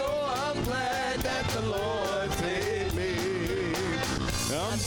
Oh, I'm glad that the Lord saved me. And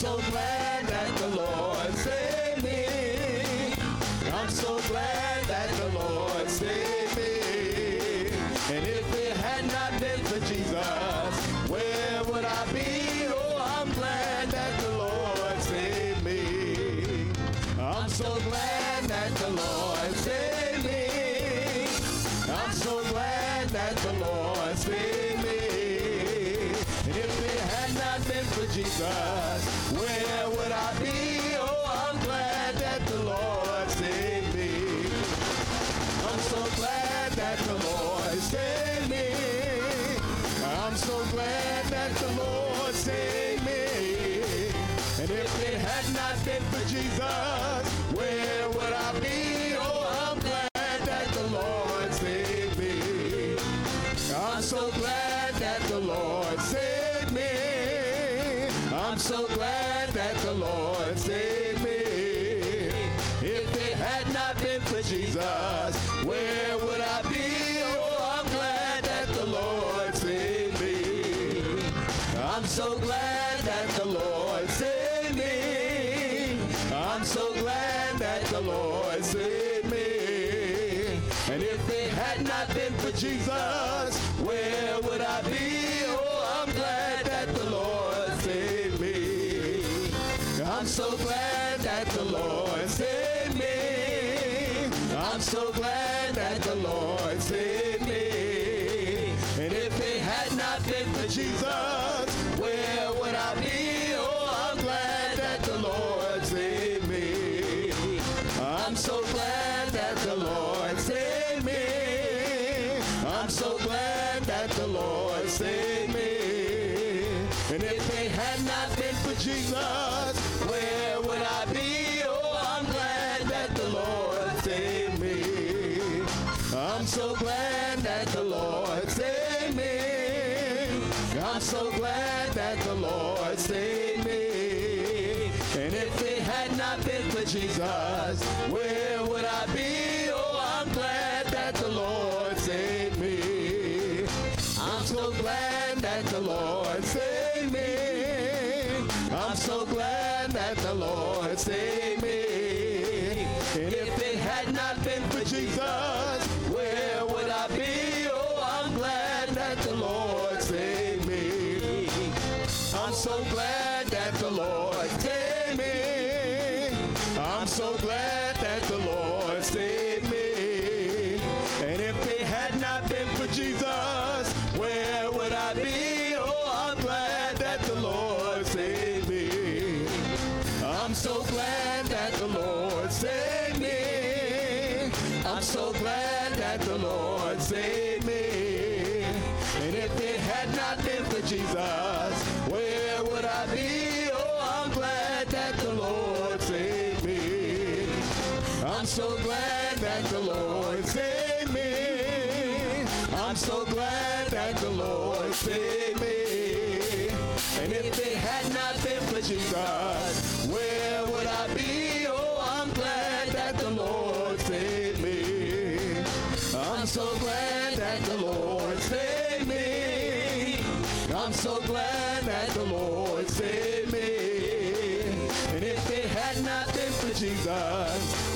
I'm so glad that the Lord saved me. I'm so glad that the Lord saved me. And if it had not been for Jesus,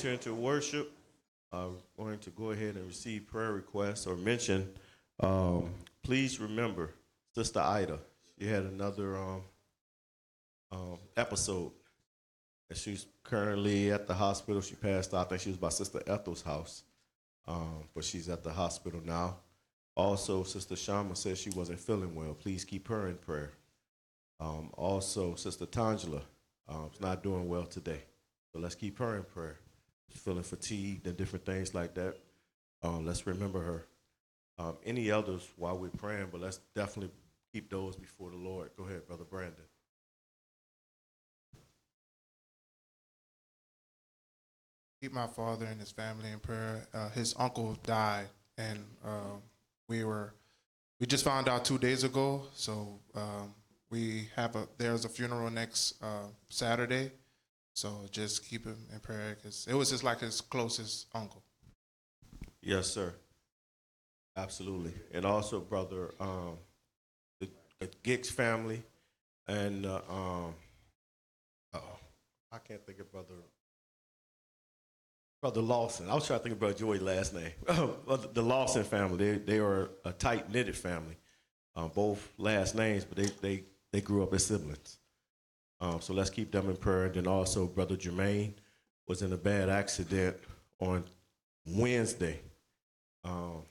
enter into worship, uh, I'm going to go ahead and receive prayer requests or mention. Um, please remember Sister Ida. She had another um, um, episode. And she's currently at the hospital. She passed out. I think she was by Sister Ethel's house, um, but she's at the hospital now. Also, Sister Shama says she wasn't feeling well. Please keep her in prayer. Um, also, Sister Tangela um, is not doing well today, so let's keep her in prayer feeling fatigued and different things like that, um, let's remember her. Um, any elders while we're praying, but let's definitely keep those before the Lord. Go ahead, Brother Brandon. Keep my father and his family in prayer. Uh, his uncle died, and um, we were we just found out two days ago. So um, we have a there's a funeral next uh, Saturday, so just keep him in prayer because it was just like his closest uncle. Yes, sir. Absolutely. And also, brother, um, the, the Giggs family and uh, um, oh, I can't think of brother. Brother Lawson. I was trying to think of Brother Joey's last name. the Lawson family. They they are a tight knitted family. Uh, both last names, but they, they, they grew up as siblings. Um, so let's keep them in prayer. And then also, Brother Jermaine was in a bad accident on Wednesday. Um,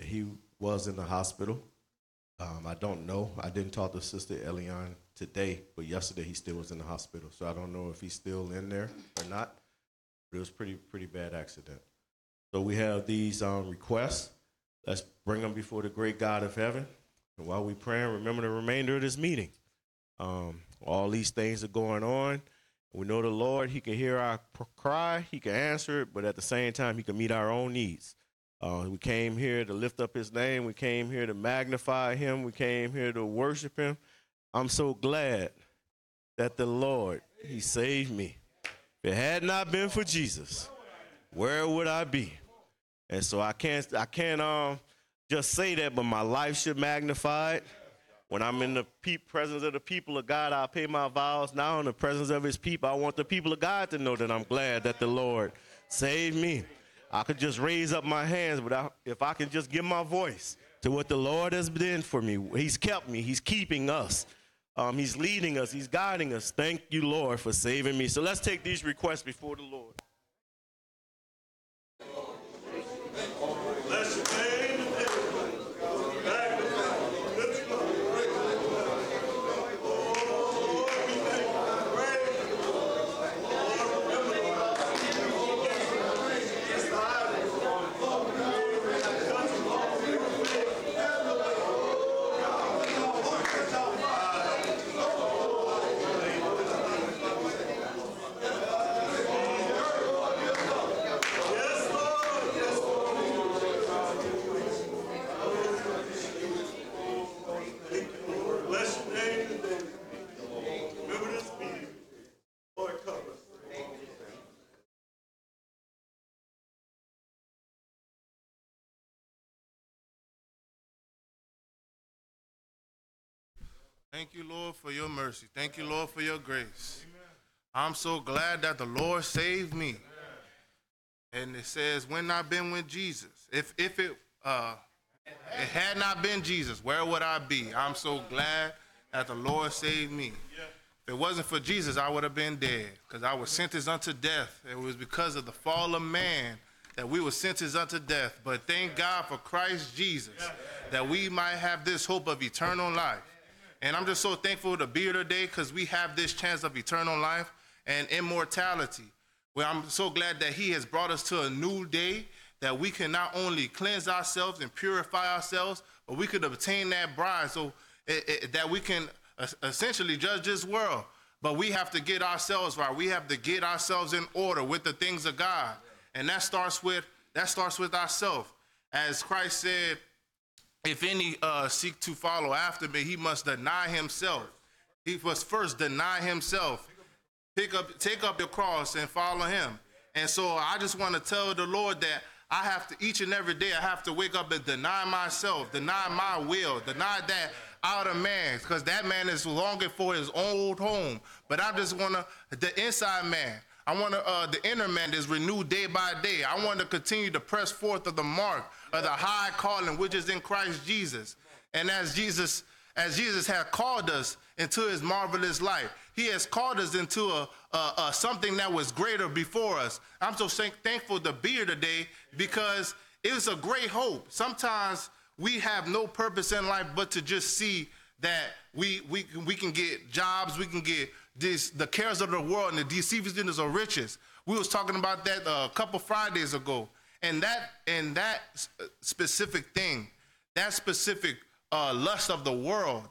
he was in the hospital. Um, I don't know. I didn't talk to Sister Eliane today, but yesterday he still was in the hospital. So I don't know if he's still in there or not. But it was pretty pretty bad accident. So we have these um, requests. Let's bring them before the great God of heaven. And while we praying, remember the remainder of this meeting. Um, all these things are going on. We know the Lord, He can hear our cry, He can answer it, but at the same time, He can meet our own needs. Uh, we came here to lift up His name. We came here to magnify Him. We came here to worship Him. I'm so glad that the Lord, He saved me. If it had not been for Jesus, where would I be? And so I can't, I can't um, just say that, but my life should magnify it. When I'm in the pe- presence of the people of God, I pay my vows. Now, in the presence of his people, I want the people of God to know that I'm glad that the Lord saved me. I could just raise up my hands, but I, if I can just give my voice to what the Lord has been for me, He's kept me, He's keeping us, um, He's leading us, He's guiding us. Thank you, Lord, for saving me. So let's take these requests before the Lord. Thank you, Lord, for your mercy. Thank you, Lord, for your grace. I'm so glad that the Lord saved me. And it says, when I've been with Jesus. If if it uh it had not been Jesus, where would I be? I'm so glad that the Lord saved me. If it wasn't for Jesus, I would have been dead because I was sentenced unto death. It was because of the fall of man that we were sentenced unto death. But thank God for Christ Jesus that we might have this hope of eternal life. And I'm just so thankful to be here today because we have this chance of eternal life and immortality. Well, I'm so glad that He has brought us to a new day that we can not only cleanse ourselves and purify ourselves, but we could obtain that bride so it, it, that we can essentially judge this world. But we have to get ourselves right. We have to get ourselves in order with the things of God, and that starts with that starts with ourselves. As Christ said if any uh, seek to follow after me, he must deny himself. He must first deny himself, pick up, take up your cross and follow him. And so I just want to tell the Lord that I have to each and every day I have to wake up and deny myself, deny my will, deny that outer man, because that man is longing for his old home. But I just want to the inside man. I want to, uh, the inner man is renewed day by day. I want to continue to press forth of the mark the high calling which is in Christ Jesus. And as Jesus, as Jesus has called us into his marvelous life, he has called us into a, a, a something that was greater before us. I'm so thankful to be here today because it was a great hope. Sometimes we have no purpose in life but to just see that we, we, we can get jobs, we can get this, the cares of the world and the deceitfulness of riches. We was talking about that a couple Fridays ago. And that and that specific thing that specific uh, lust of the world,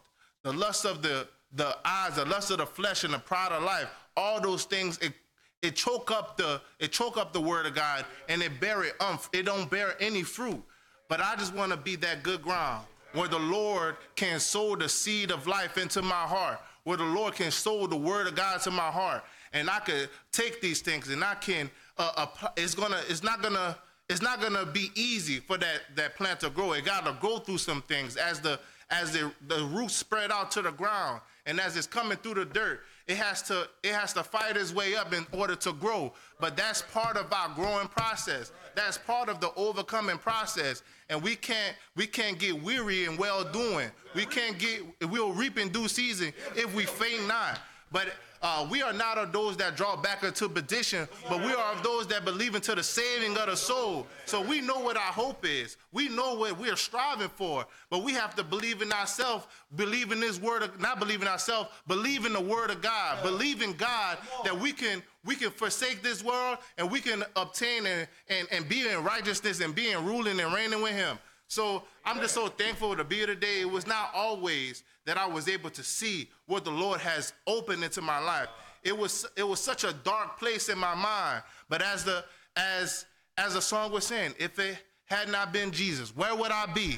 the lust of the the eyes, the lust of the flesh, and the pride of life, all those things, it it choke up the it choke up the word of God and it bear it umph. It don't bear any fruit. But I just want to be that good ground where the Lord can sow the seed of life into my heart, where the Lord can sow the word of God to my heart, and I could take these things and I can. Uh, apply, it's gonna. It's not gonna. It's not gonna be easy for that that plant to grow. It got to go through some things as the as the the roots spread out to the ground and as it's coming through the dirt it has to it has to fight its way up in order to grow. But that's part of our growing process. That's part of the overcoming process. And we can't we can't get weary in well doing. We can't get we'll reap in due season if we faint not. But uh, we are not of those that draw back into perdition, but we are of those that believe into the saving of the soul. So we know what our hope is. We know what we're striving for, but we have to believe in ourselves, believe in this word, of, not believe in ourselves, believe in the word of God, believe in God that we can we can forsake this world and we can obtain and, and, and be in righteousness and be in ruling and reigning with him. So I'm just so thankful to be here today. It was not always that I was able to see what the Lord has opened into my life. It was it was such a dark place in my mind. But as the as as the song was saying, if it had not been Jesus, where would I be?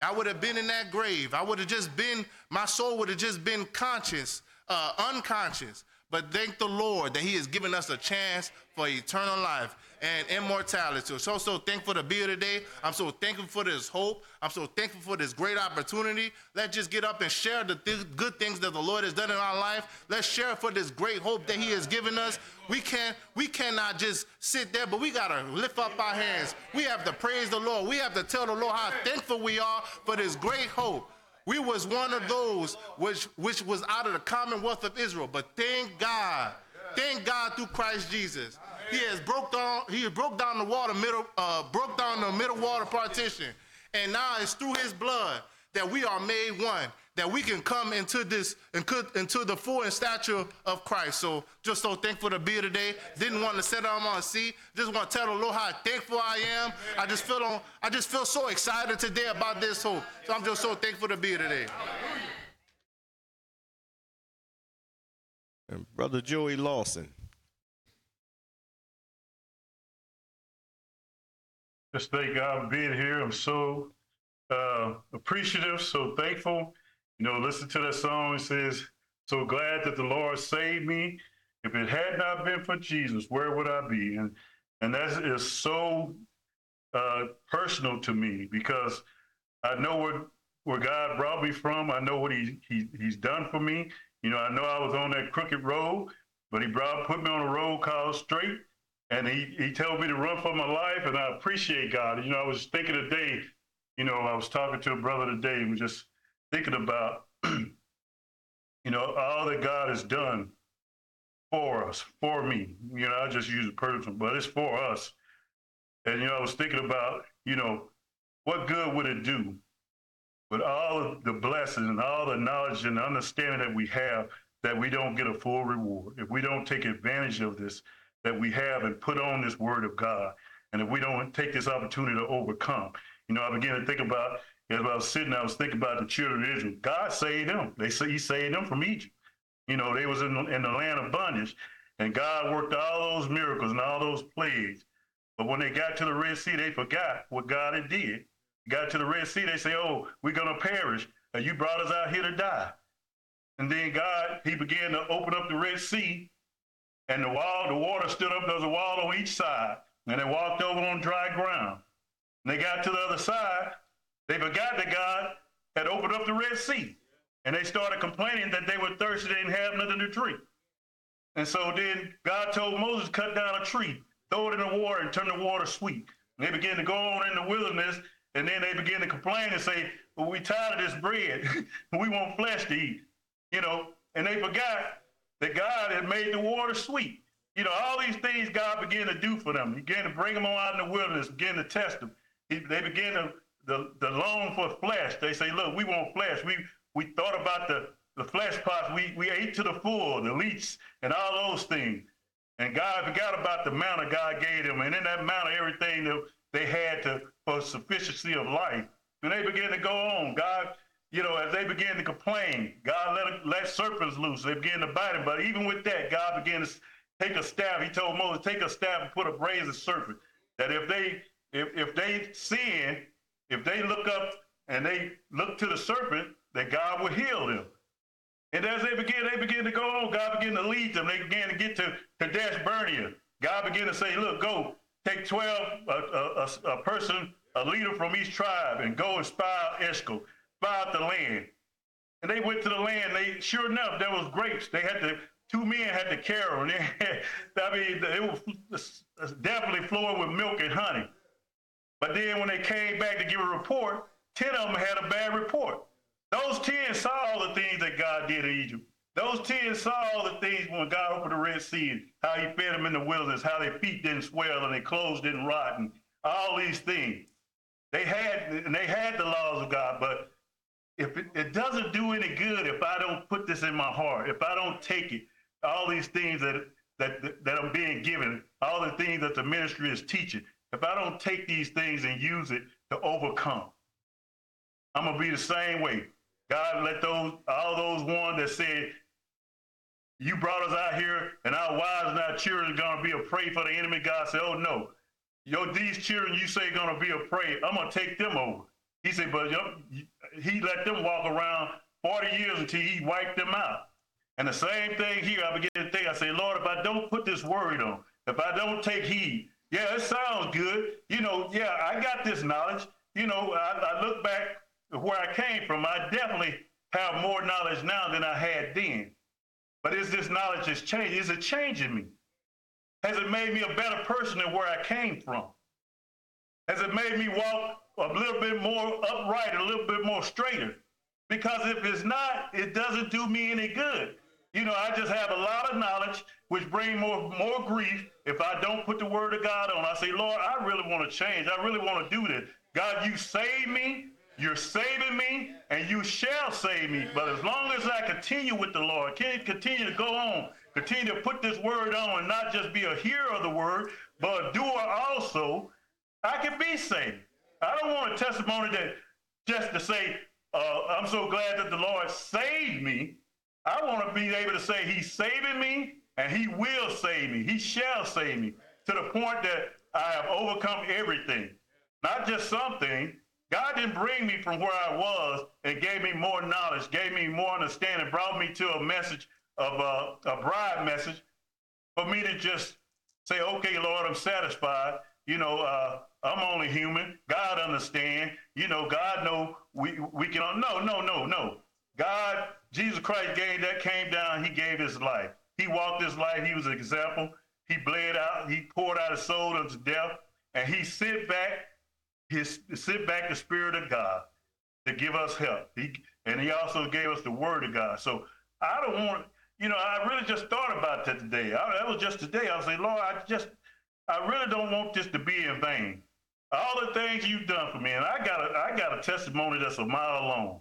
I would have been in that grave. I would have just been, my soul would have just been conscious, uh, unconscious. But thank the Lord that He has given us a chance for eternal life and immortality. So, so, thankful to be here today. I'm so thankful for this hope. I'm so thankful for this great opportunity. Let's just get up and share the th- good things that the Lord has done in our life. Let's share for this great hope that He has given us. We can't, we cannot just sit there, but we gotta lift up our hands. We have to praise the Lord. We have to tell the Lord how thankful we are for this great hope. We was one of those which, which was out of the commonwealth of Israel. But thank God, thank God through Christ Jesus. He has broke down, he broke down the water middle, uh, broke down the middle water partition. And now it's through his blood that we are made one, that we can come into this and could into the full and stature of Christ. So just so thankful to be here today. Didn't want to sit down on my seat. Just want to tell the Lord how thankful I am. I just feel on, I just feel so excited today about this hope. So I'm just so thankful to be here today. And Brother Joey Lawson. Just thank God for being here. I'm so uh, appreciative, so thankful. You know, listen to that song. It says, So glad that the Lord saved me. If it had not been for Jesus, where would I be? And and that is so uh, personal to me because I know where where God brought me from. I know what he, he he's done for me. You know, I know I was on that crooked road, but he brought put me on a road called straight and he, he told me to run for my life, and I appreciate God. You know, I was thinking today, you know, I was talking to a brother today and just thinking about, you know, all that God has done for us, for me. You know, I just use a person, but it's for us. And, you know, I was thinking about, you know, what good would it do with all the blessings and all the knowledge and understanding that we have that we don't get a full reward, if we don't take advantage of this that we have and put on this word of God. And if we don't take this opportunity to overcome, you know, I began to think about as I was sitting, I was thinking about the children of Israel. God saved them. They say He saved them from Egypt. You know, they was in, in the land of bondage, and God worked all those miracles and all those plagues. But when they got to the Red Sea, they forgot what God had did. Got to the Red Sea, they say, "Oh, we're gonna perish. And you brought us out here to die." And then God, He began to open up the Red Sea, and the wall, the water stood up. There was a wall on each side, and they walked over on dry ground. And they got to the other side. They forgot that God had opened up the Red Sea, and they started complaining that they were thirsty. They didn't have nothing to drink. And so then God told Moses, cut down a tree, throw it in the water, and turn the water sweet. And they began to go on in the wilderness, and then they began to complain and say, well, we tired of this bread. we want flesh to eat. You know, and they forgot that God had made the water sweet. You know, all these things God began to do for them. He began to bring them out in the wilderness, began to test them. He, they began to the, the long for flesh. They say, look, we want flesh. We we thought about the, the flesh pots. We we ate to the full, the leeks, and all those things. And God forgot about the manna God gave them. And in that manna, everything that they had to for sufficiency of life. when they began to go on, God, you know, as they began to complain, God let let serpents loose. They began to bite him. But even with that, God began to take a staff. He told Moses, take a staff and put a brazen serpent. That if they if if they sin, if they look up and they look to the serpent, that God will heal them. And as they began, they began to go on. God began to lead them. They began to get to Kadesh Barnea. God began to say, "Look, go take twelve a, a, a, a person, a leader from each tribe, and go and spy out Eshcol, out the land." And they went to the land. They sure enough, there was grapes. They had to. Two men had to carry them. I mean, it was definitely flowing with milk and honey. But then when they came back to give a report, ten of them had a bad report. Those 10 saw all the things that God did in Egypt. Those 10 saw all the things when God opened the Red Sea, how he fed them in the wilderness, how their feet didn't swell and their clothes didn't rot, and all these things. They had and they had the laws of God, but if it, it doesn't do any good if I don't put this in my heart, if I don't take it, all these things that that that I'm being given, all the things that the ministry is teaching, if I don't take these things and use it to overcome, I'm gonna be the same way. God let those all those ones that said, "You brought us out here, and our wives and our children are gonna be a prey for the enemy." God said, "Oh no, yo, these children you say gonna be a prey. I'm gonna take them over." He said, "But he let them walk around 40 years until he wiped them out." And the same thing here, I begin to think. I say, "Lord, if I don't put this word on, if I don't take heed, yeah, it sounds good. You know, yeah, I got this knowledge. You know, I, I look back." where I came from, I definitely have more knowledge now than I had then. But is this knowledge has changed? Is it changing me? Has it made me a better person than where I came from? Has it made me walk a little bit more upright, a little bit more straighter? Because if it's not, it doesn't do me any good. You know, I just have a lot of knowledge, which bring more more grief if I don't put the word of God on. I say, Lord, I really want to change. I really want to do this. God, you saved me. You're saving me, and you shall save me. But as long as I continue with the Lord, continue to go on, continue to put this word on, and not just be a hearer of the word, but a doer also, I can be saved. I don't want a testimony that just to say, uh, I'm so glad that the Lord saved me. I want to be able to say He's saving me, and He will save me. He shall save me to the point that I have overcome everything, not just something God didn't bring me from where I was and gave me more knowledge, gave me more understanding, brought me to a message of a, a bride message for me to just say, okay, Lord, I'm satisfied. You know, uh, I'm only human. God understand. You know, God know we, we can, no, no, no, no. God, Jesus Christ gave that, came down, he gave his life. He walked his life. He was an example. He bled out. He poured out his soul unto death. And he sent back his sit back the Spirit of God to give us help. He, and he also gave us the Word of God. So I don't want, you know, I really just thought about that today. I, that was just today. I was saying, Lord, I just, I really don't want this to be in vain. All the things you've done for me, and I got a, I got a testimony that's a mile long.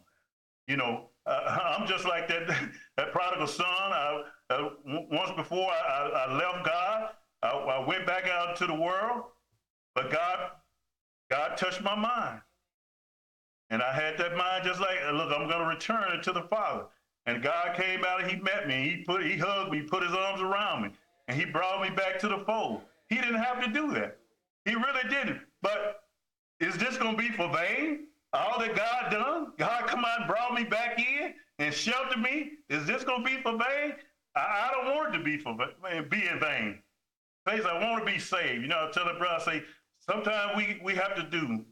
You know, uh, I'm just like that, that prodigal son. I, uh, once before I, I, left God, I, I went back out into the world, but God God touched my mind. And I had that mind just like, look, I'm going to return it to the Father. And God came out and he met me. He put, he hugged me, put his arms around me, and he brought me back to the fold. He didn't have to do that. He really didn't. But is this going to be for vain? All that God done? God come and brought me back in and sheltered me? Is this going to be for vain? I, I, don't want it to be for vain, be in vain. Face, I want to be saved. You know, I tell the brother, I say, sometimes we, we have to do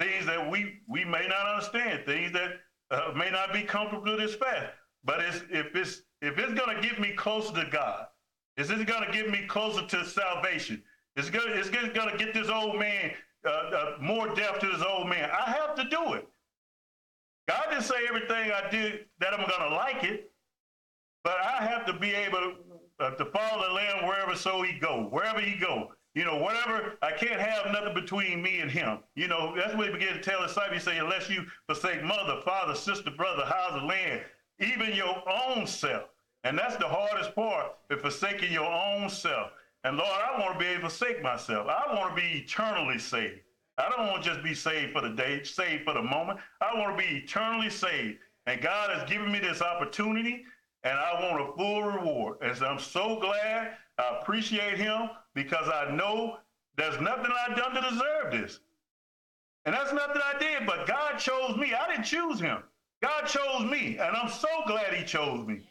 things that we, we may not understand, things that uh, may not be comfortable this fast. But it's, if it's if it's going to get me closer to God, is this going to get me closer to salvation? It's going it's going to get this old man uh, uh, more death to this old man. I have to do it. God didn't say everything I did that I'm going to like it, but I have to be able to, uh, to follow the Lamb wherever so he go, wherever he go. You know, whatever, I can't have nothing between me and him. You know, that's what he began to tell his disciples. He say, unless you forsake mother, father, sister, brother, house, and land, even your own self. And that's the hardest part, is forsaking your own self. And Lord, I want to be able to forsake myself. I want to be eternally saved. I don't want to just be saved for the day, saved for the moment. I want to be eternally saved. And God has given me this opportunity, and I want a full reward. And so I'm so glad. I appreciate Him because I know there's nothing I've done to deserve this. And that's nothing I did, but God chose me. I didn't choose Him. God chose me, and I'm so glad He chose me.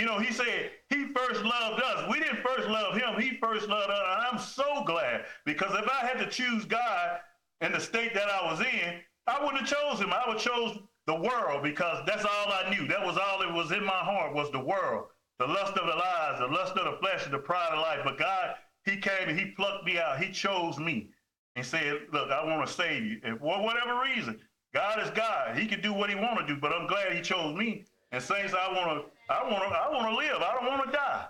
You know, He said He first loved us. We didn't first love Him, He first loved us. And I'm so glad because if I had to choose God in the state that I was in, I wouldn't have chose Him. I would have chose the world because that's all I knew. That was all that was in my heart was the world, the lust of the lies, the lust of the flesh, and the pride of life. But God, He came and He plucked me out. He chose me and said, "Look, I want to save you." And for whatever reason, God is God. He can do what He want to do. But I'm glad He chose me. And saints, I want to, I want to, I want to live. I don't want to die.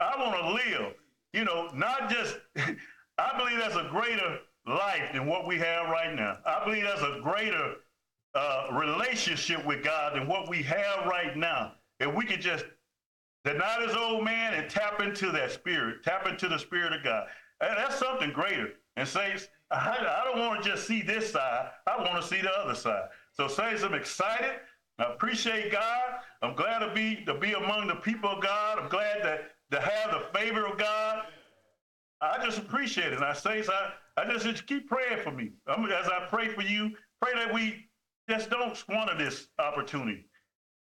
I want to live. You know, not just. I believe that's a greater life than what we have right now. I believe that's a greater uh, relationship with God than what we have right now. If we could just deny this old man and tap into that spirit, tap into the spirit of God. And that's something greater. And saints, I, I don't want to just see this side. I want to see the other side. So saints, I'm excited. I appreciate God. I'm glad to be to be among the people of God. I'm glad that to have the favor of God. I just appreciate it. And I say, I, I just, just keep praying for me. I'm, as I pray for you, pray that we just don't squander this opportunity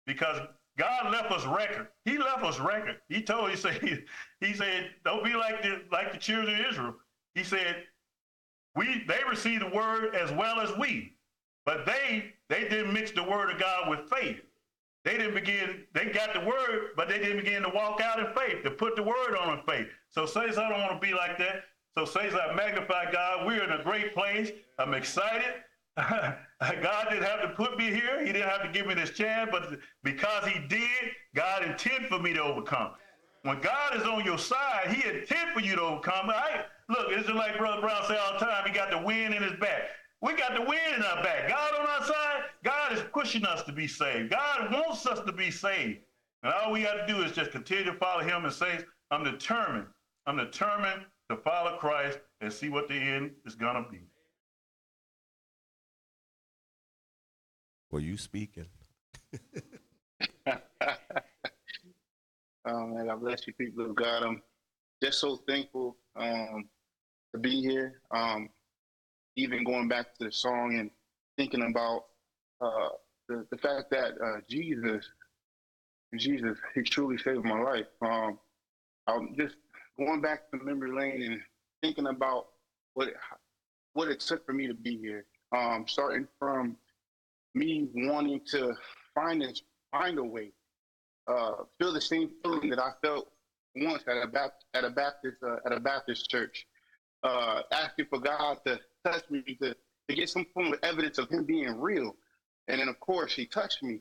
because God left us record. He left us record. He told, he said, he said, don't be like the like the children of Israel. He said, we they received the word as well as we, but they they didn't mix the word of God with faith. They didn't begin, they got the word, but they didn't begin to walk out in faith, to put the word on in faith. So says I don't want to be like that. So says I magnify God. We're in a great place. I'm excited. God didn't have to put me here. He didn't have to give me this chance, but because he did, God intended for me to overcome. When God is on your side, he intended for you to overcome. I, look, it's just like Brother Brown say all the time, he got the wind in his back. We got the wind in our back. God on our side, God is pushing us to be saved. God wants us to be saved. And all we have to do is just continue to follow him and say, I'm determined. I'm determined to follow Christ and see what the end is going to be. Were you speaking? oh man, God bless you, people of God. I'm just so thankful um, to be here. Um, even going back to the song and thinking about uh, the, the fact that uh, Jesus, Jesus, He truly saved my life. Um, I'm just going back to memory lane and thinking about what it, what it took for me to be here. Um, starting from me wanting to find find a way, uh, feel the same feeling that I felt once at a Baptist, at a Baptist uh, at a Baptist church, uh, asking for God to touch me to, to get some form of evidence of Him being real, and then of course He touched me,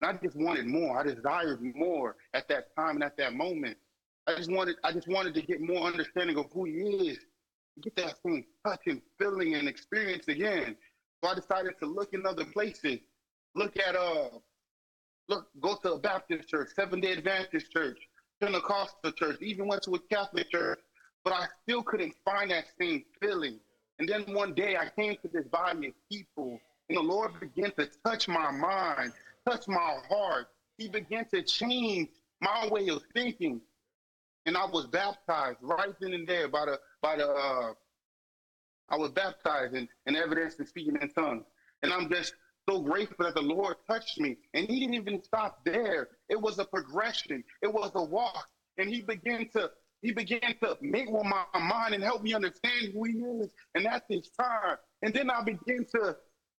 and I just wanted more. I desired more at that time and at that moment. I just wanted I just wanted to get more understanding of who He is, get that same touch and feeling and experience again. So I decided to look in other places. Look at uh look go to a Baptist church, Seven Day Adventist church, Pentecostal church, even went to a Catholic church, but I still couldn't find that same feeling. And then one day I came to this body of people, and the Lord began to touch my mind, touch my heart. He began to change my way of thinking. And I was baptized right then and there by the by the uh, I was baptized in, in evidence and speaking in tongues. And I'm just so grateful that the Lord touched me. And he didn't even stop there. It was a progression. It was a walk. And he began to he began to make with my mind and help me understand who he is. And that's his time. And then I began to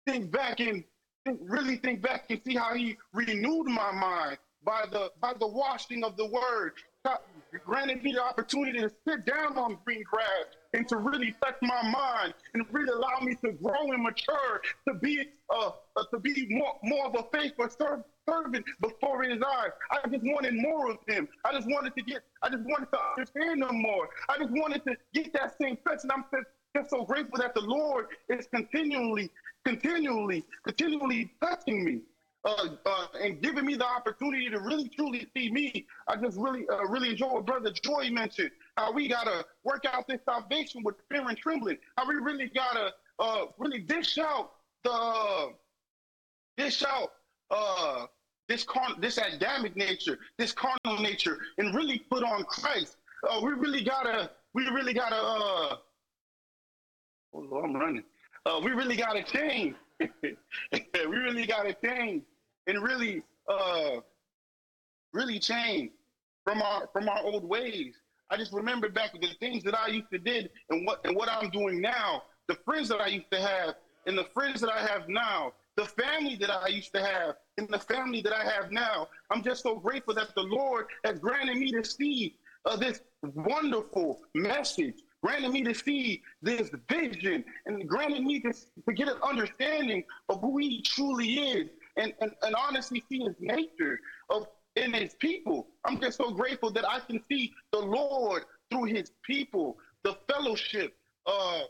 think back and think, really think back and see how he renewed my mind by the by the washing of the word. Granted me the opportunity to sit down on green grass and to really touch my mind and really allow me to grow and mature to be uh, uh to be more more of a faithful servant servant before his eyes. I just wanted more of him. I just wanted to get I just wanted to understand him more. I just wanted to get that same touch. And I'm just, just so grateful that the Lord is continually, continually, continually touching me uh, uh, and giving me the opportunity to really truly see me. I just really, uh, really enjoy what Brother Joy mentioned. How we gotta work out this salvation with fear and trembling. How we really gotta uh, really dish out the dish out uh, this carn this Adamic nature, this carnal nature, and really put on Christ. Uh, we really gotta, we really gotta. Uh, oh I'm running. Uh, we really gotta change. we really gotta change, and really, uh, really change from our from our old ways. I just remember back the things that I used to did and what and what I'm doing now, the friends that I used to have and the friends that I have now, the family that I used to have and the family that I have now. I'm just so grateful that the Lord has granted me to see uh, this wonderful message, granted me to see this vision, and granted me to, to get an understanding of who He truly is, and, and, and honestly see His nature of in His people. I'm just so grateful that I can see the Lord through His people, the fellowship, uh,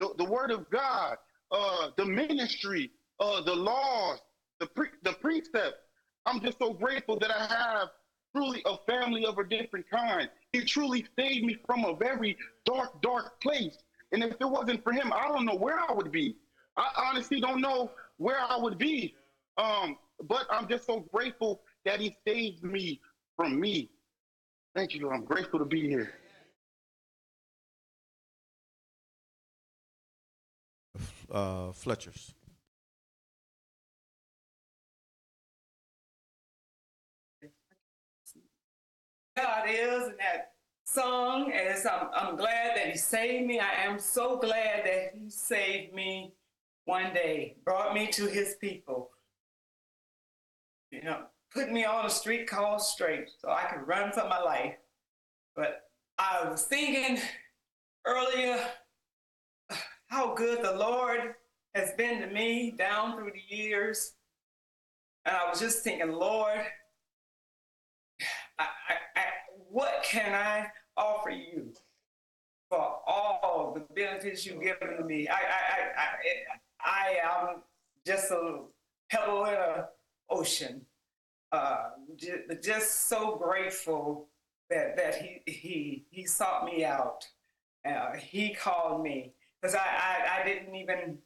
the, the Word of God, uh, the ministry, uh, the laws, the pre- the precept. I'm just so grateful that I have truly a family of a different kind. He truly saved me from a very dark, dark place. And if it wasn't for him, I don't know where I would be. I honestly don't know where I would be. Um, but I'm just so grateful that he saved me from me. Thank you, I'm grateful to be here. Uh, Fletcher's. God is in that song is I'm, I'm glad that he saved me. I am so glad that he saved me one day, brought me to his people. You know, put me on a street called straight so I could run for my life. But I was thinking earlier how good the Lord has been to me down through the years. And I was just thinking, Lord, I, I, I, what can I offer you for all the benefits you've given to me? I, I, I, I, I am just a pebble in an ocean. Uh, just, so grateful that, that he, he, he sought me out. Uh, he called me because I, I, I didn't even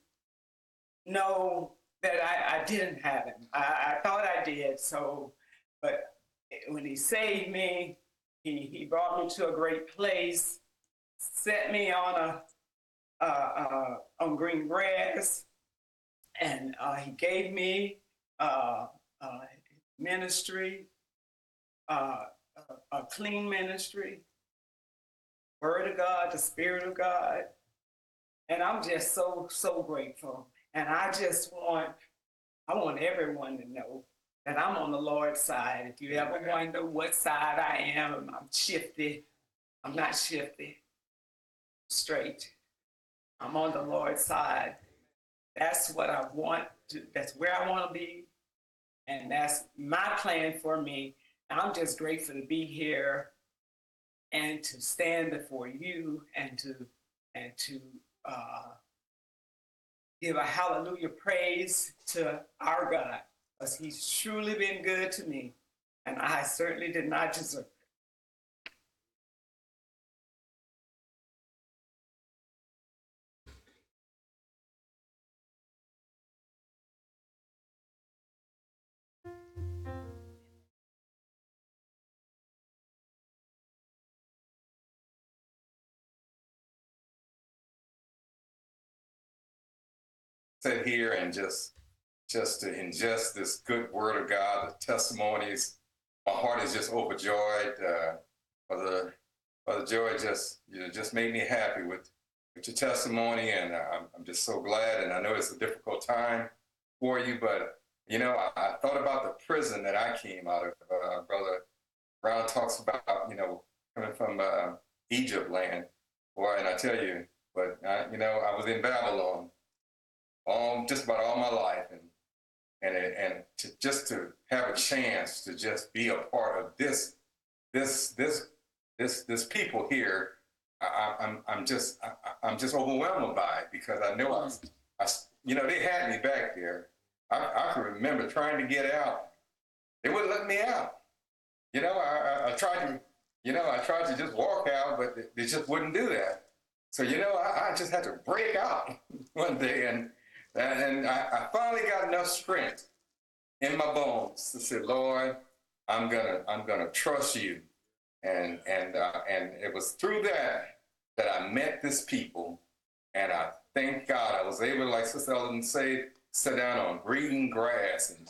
know that I, I didn't have him. I, I thought I did. So, but when he saved me, he, he brought me to a great place, set me on a uh, uh, on green grass, and uh, he gave me uh, uh, ministry, uh, a clean ministry, Word of God, the Spirit of God, and I'm just so so grateful. And I just want I want everyone to know that I'm on the Lord's side. If you ever wonder what side I am, I'm shifty. I'm not shifty. Straight. I'm on the Lord's side. That's what I want to, that's where I want to be. And that's my plan for me. I'm just grateful to be here and to stand before you and to and to uh, give a hallelujah praise to our God because he's truly been good to me, and I certainly did not deserve sit here and just just to ingest this good word of God, the testimonies. My heart is just overjoyed. Uh, Brother, the joy just you know just made me happy with with your testimony, and I'm, I'm just so glad. And I know it's a difficult time for you, but you know I, I thought about the prison that I came out of. Uh, Brother Brown talks about you know coming from uh, Egypt land, boy, and I tell you, but I, you know I was in Babylon all just about all my life, and and and to just to have a chance to just be a part of this this this this this people here, I, I'm I'm just I, I'm just overwhelmed by it because I know I, I you know they had me back there. I, I can remember trying to get out. They wouldn't let me out. You know, I, I, I tried to, you know, I tried to just walk out, but they, they just wouldn't do that. So, you know, I, I just had to break out one day and, and I, I finally got enough strength in my bones to say, Lord, I'm gonna, I'm gonna trust you. And, and, uh, and it was through that that I met this people. And I thank God I was able, like Sister Ellen say, sit down on green grass and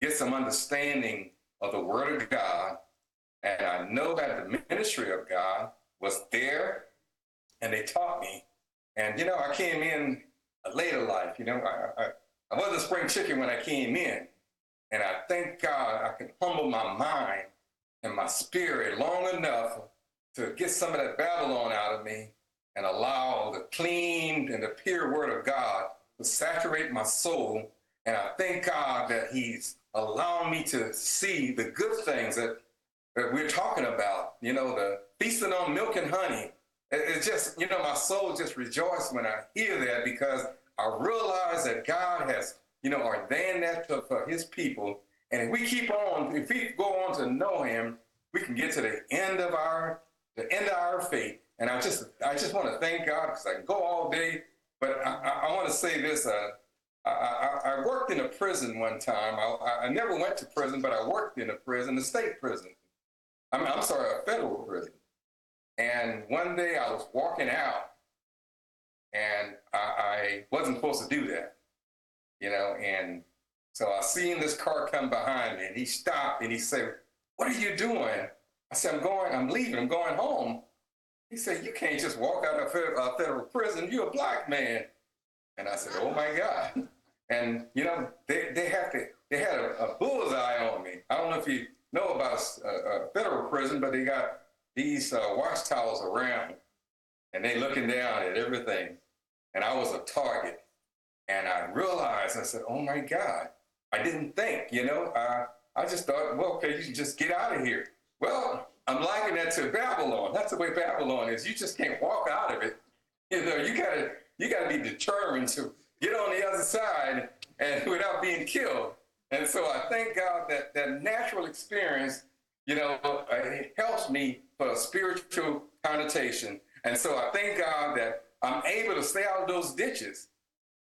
get some understanding of the Word of God. And I know that the ministry of God was there and they taught me. And, you know, I came in a later life, you know, I, I, I wasn't a spring chicken when I came in. And I thank God I can humble my mind and my spirit long enough to get some of that Babylon out of me and allow the clean and the pure word of God to saturate my soul. And I thank God that He's allowing me to see the good things that, that we're talking about, you know, the feasting on milk and honey. It, it's just, you know, my soul just rejoices when I hear that because I realize that God has, you know, ordained that to, for His people. And if we keep on, if we go on to know Him, we can get to the end of our, the end of our faith. And I just, I just want to thank God because I can go all day. But I, I, I want to say this: uh, I, I, I, worked in a prison one time. I, I, never went to prison, but I worked in a prison, a state prison. I mean, I'm sorry, a federal prison. And one day I was walking out, and I, wasn't supposed to do that, you know. And so I seen this car come behind me, and he stopped and he said, "What are you doing?" I said, "I'm going. I'm leaving. I'm going home." He said, You can't just walk out of a uh, federal prison. You're a black man. And I said, Oh my God. And, you know, they, they have to, they had a, a bullseye on me. I don't know if you know about a, a federal prison, but they got these uh, watchtowers around and they looking down at everything. And I was a target. And I realized, I said, Oh my God. I didn't think, you know, uh, I just thought, well, okay, you can just get out of here. Well, I'm liking that to Babylon. That's the way Babylon is. You just can't walk out of it. You know, you gotta you gotta be determined to get on the other side and without being killed. And so I thank God that that natural experience, you know, it helps me for a spiritual connotation. And so I thank God that I'm able to stay out of those ditches.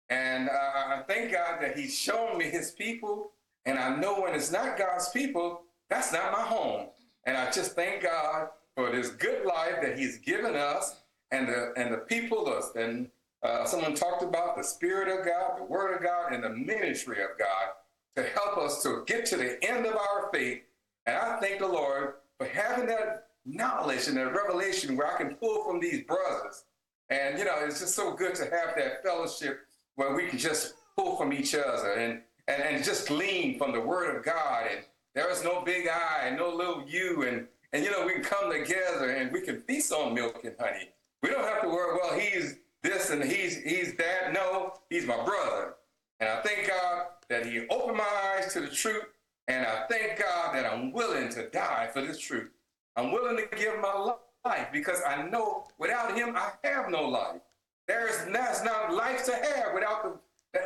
And uh, I thank God that He's shown me His people. And I know when it's not God's people, that's not my home. And I just thank God for this good life that He's given us and the, and the people. And uh, someone talked about the Spirit of God, the Word of God, and the ministry of God to help us to get to the end of our faith. And I thank the Lord for having that knowledge and that revelation where I can pull from these brothers. And, you know, it's just so good to have that fellowship where we can just pull from each other and, and, and just glean from the Word of God and there is no big I, and no little you, and and you know we can come together and we can feast on milk and honey. We don't have to worry. Well, he's this and he's he's that. No, he's my brother, and I thank God that He opened my eyes to the truth, and I thank God that I'm willing to die for this truth. I'm willing to give my life because I know without Him I have no life. There is that's not life to have without the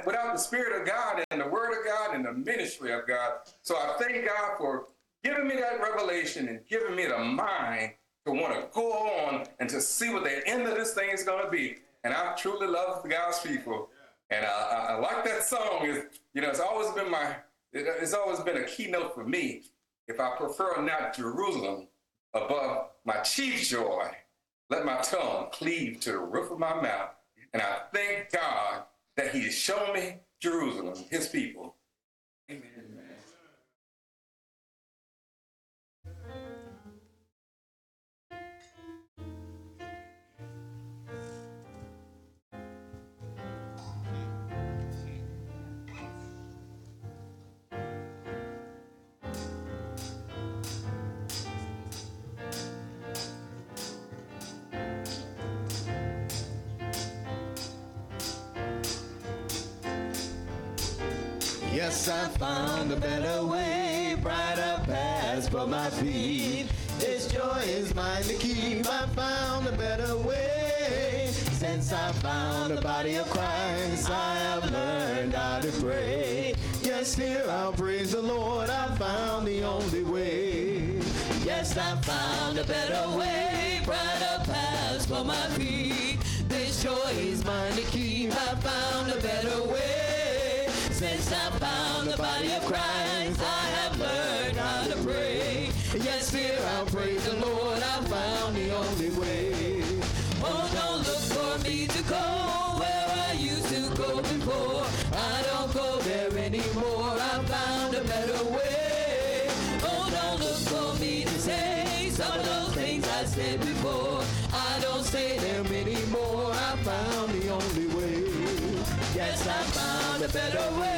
without the Spirit of God and the Word of God and the ministry of God. So I thank God for giving me that revelation and giving me the mind to want to go on and to see what the end of this thing is going to be. And I truly love God's people. And I, I, I like that song. It's, you know, it's always been my, it's always been a keynote for me. If I prefer not Jerusalem above my chief joy, let my tongue cleave to the roof of my mouth. And I thank God that he has shown me Jerusalem, his people. guess I found a better way, brighter paths for my feet. This joy is mine to keep. I found a better way. Since I found the body of Christ, I have learned how to pray. Yes, here I'll praise the Lord. I found the only way. Yes, I found a better way, brighter paths for my feet. This joy is mine Some of those things I said before, I don't say them anymore. I found the only way. Yes, I found a better way.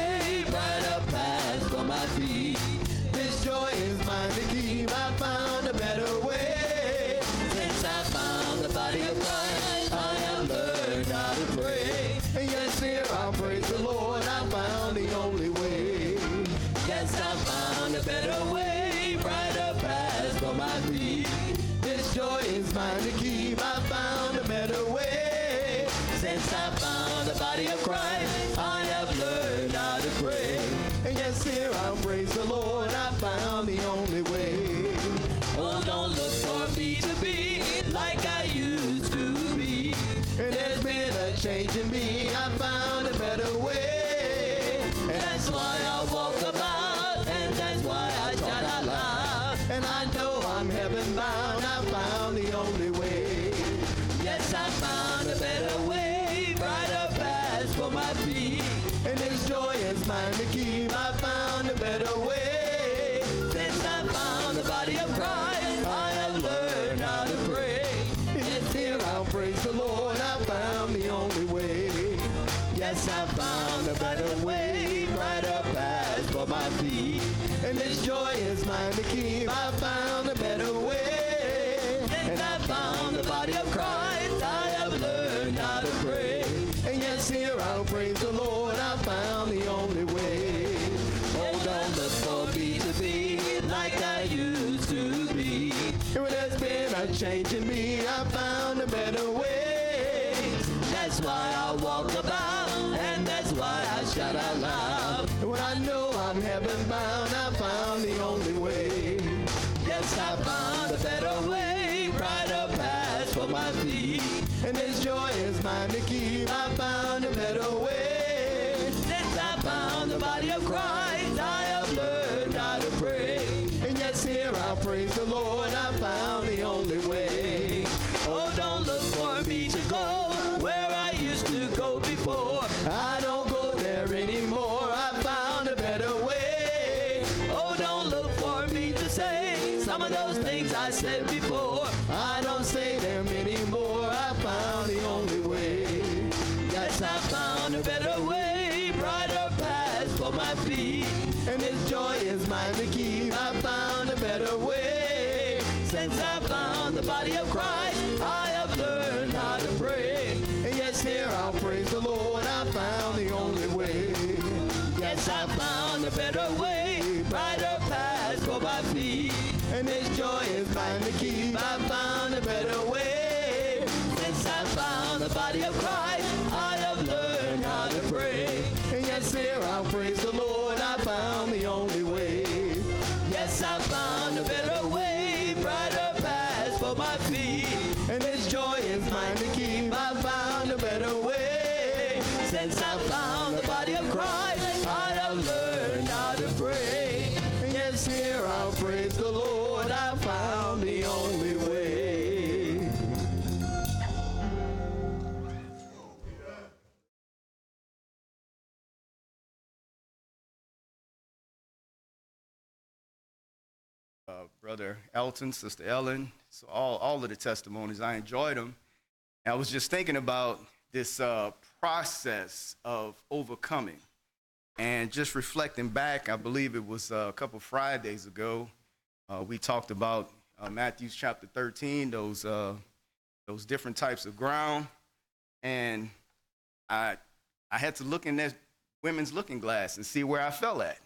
Brother Elton, Sister Ellen, so all, all of the testimonies. I enjoyed them. And I was just thinking about this uh, process of overcoming. And just reflecting back, I believe it was uh, a couple Fridays ago, uh, we talked about uh, Matthew chapter 13, those, uh, those different types of ground. And I, I had to look in that women's looking glass and see where I fell at.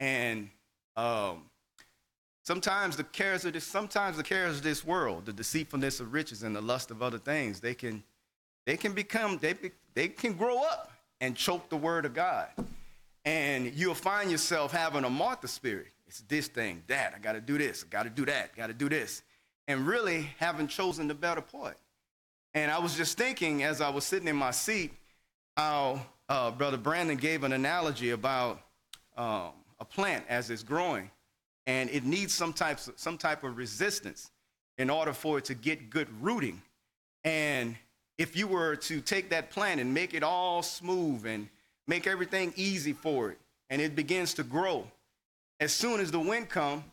And um, Sometimes the cares of this, sometimes the cares of this world, the deceitfulness of riches and the lust of other things, they can, they can become, they, they can grow up and choke the word of God. And you'll find yourself having a Martha spirit. It's this thing, that, I gotta do this, I gotta do that, gotta do this. And really haven't chosen the better part. And I was just thinking as I was sitting in my seat, how uh, Brother Brandon gave an analogy about um, a plant as it's growing and it needs some types some type of resistance in order for it to get good rooting. And if you were to take that plant and make it all smooth and make everything easy for it, and it begins to grow, as soon as the wind come,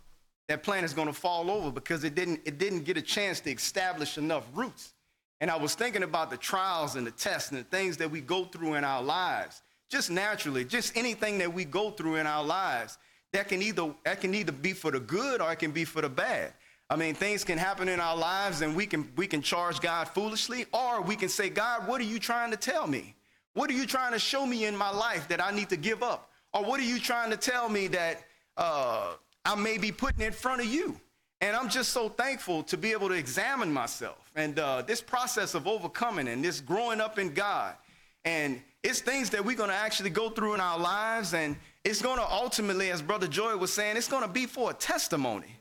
that plant is going to fall over because it didn't it didn't get a chance to establish enough roots. And I was thinking about the trials and the tests and the things that we go through in our lives, just naturally, just anything that we go through in our lives that can either that can either be for the good or it can be for the bad. I mean, things can happen in our lives and we can we can charge God foolishly, or we can say, God, what are you trying to tell me? What are you trying to show me in my life that I need to give up? Or what are you trying to tell me that uh, I may be putting in front of you? And I'm just so thankful to be able to examine myself and uh, this process of overcoming and this growing up in God. And it's things that we're going to actually go through in our lives. And it's going to ultimately, as Brother Joy was saying, it's going to be for a testimony.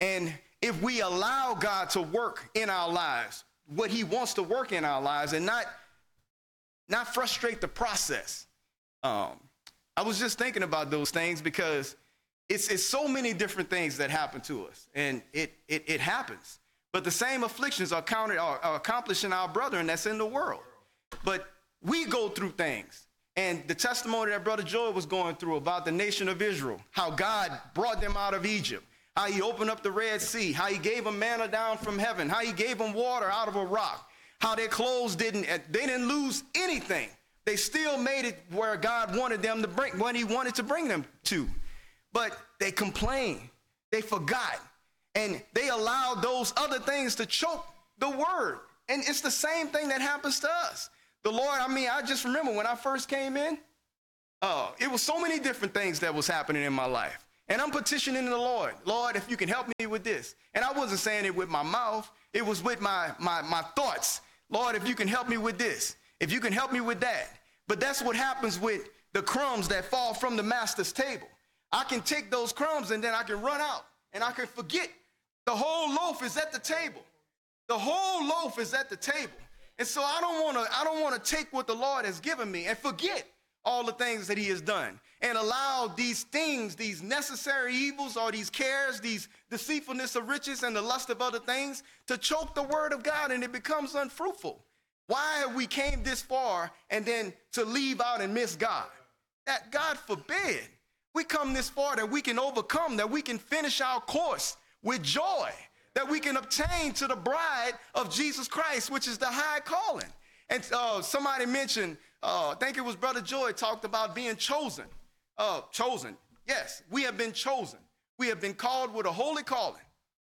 And if we allow God to work in our lives, what he wants to work in our lives and not, not frustrate the process. Um, I was just thinking about those things because it's, it's so many different things that happen to us, and it, it, it happens. But the same afflictions are counted are, are accomplished in our brethren that's in the world. But we go through things. And the testimony that Brother Joy was going through about the nation of Israel, how God brought them out of Egypt, how he opened up the Red Sea, how he gave them manna down from heaven, how he gave them water out of a rock, how their clothes didn't, they didn't lose anything. They still made it where God wanted them to bring, when he wanted to bring them to. But they complained, they forgot, and they allowed those other things to choke the word. And it's the same thing that happens to us. The Lord, I mean, I just remember when I first came in, uh, it was so many different things that was happening in my life. And I'm petitioning the Lord, Lord, if you can help me with this. And I wasn't saying it with my mouth, it was with my, my, my thoughts. Lord, if you can help me with this, if you can help me with that. But that's what happens with the crumbs that fall from the master's table. I can take those crumbs and then I can run out and I can forget the whole loaf is at the table. The whole loaf is at the table. And so I don't want to I don't want to take what the Lord has given me and forget all the things that he has done and allow these things, these necessary evils or these cares, these deceitfulness of riches and the lust of other things to choke the word of God and it becomes unfruitful. Why have we came this far and then to leave out and miss God? That God forbid. We come this far that we can overcome, that we can finish our course with joy, that we can obtain to the bride of Jesus Christ, which is the high calling. And uh, somebody mentioned, uh, I think it was Brother Joy talked about being chosen. Uh, chosen. Yes, we have been chosen. We have been called with a holy calling.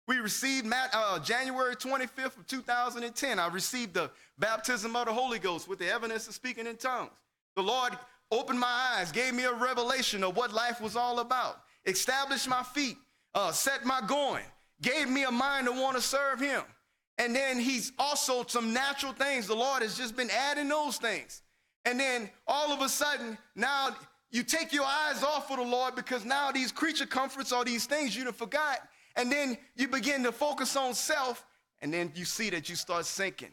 We received uh, January 25th of 2010. I received the baptism of the Holy Ghost with the evidence of speaking in tongues. The Lord opened my eyes, gave me a revelation of what life was all about, established my feet, uh, set my going, gave me a mind to want to serve Him. And then He's also some natural things. The Lord has just been adding those things. And then all of a sudden, now you take your eyes off of the Lord because now these creature comforts or these things you have forgot. And then you begin to focus on self, and then you see that you start sinking.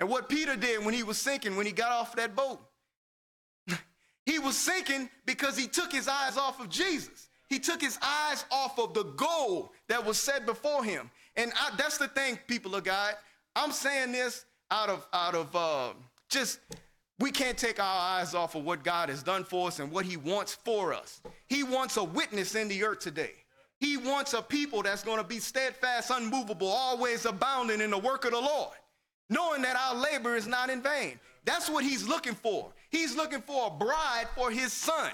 And what Peter did when he was sinking, when he got off that boat, he was sinking because he took his eyes off of Jesus. He took his eyes off of the goal that was set before him. And I, that's the thing, people of God. I'm saying this out of out of uh, just we can't take our eyes off of what God has done for us and what He wants for us. He wants a witness in the earth today. He wants a people that's going to be steadfast, unmovable, always abounding in the work of the Lord, knowing that our labor is not in vain. That's what He's looking for. He's looking for a bride for his son.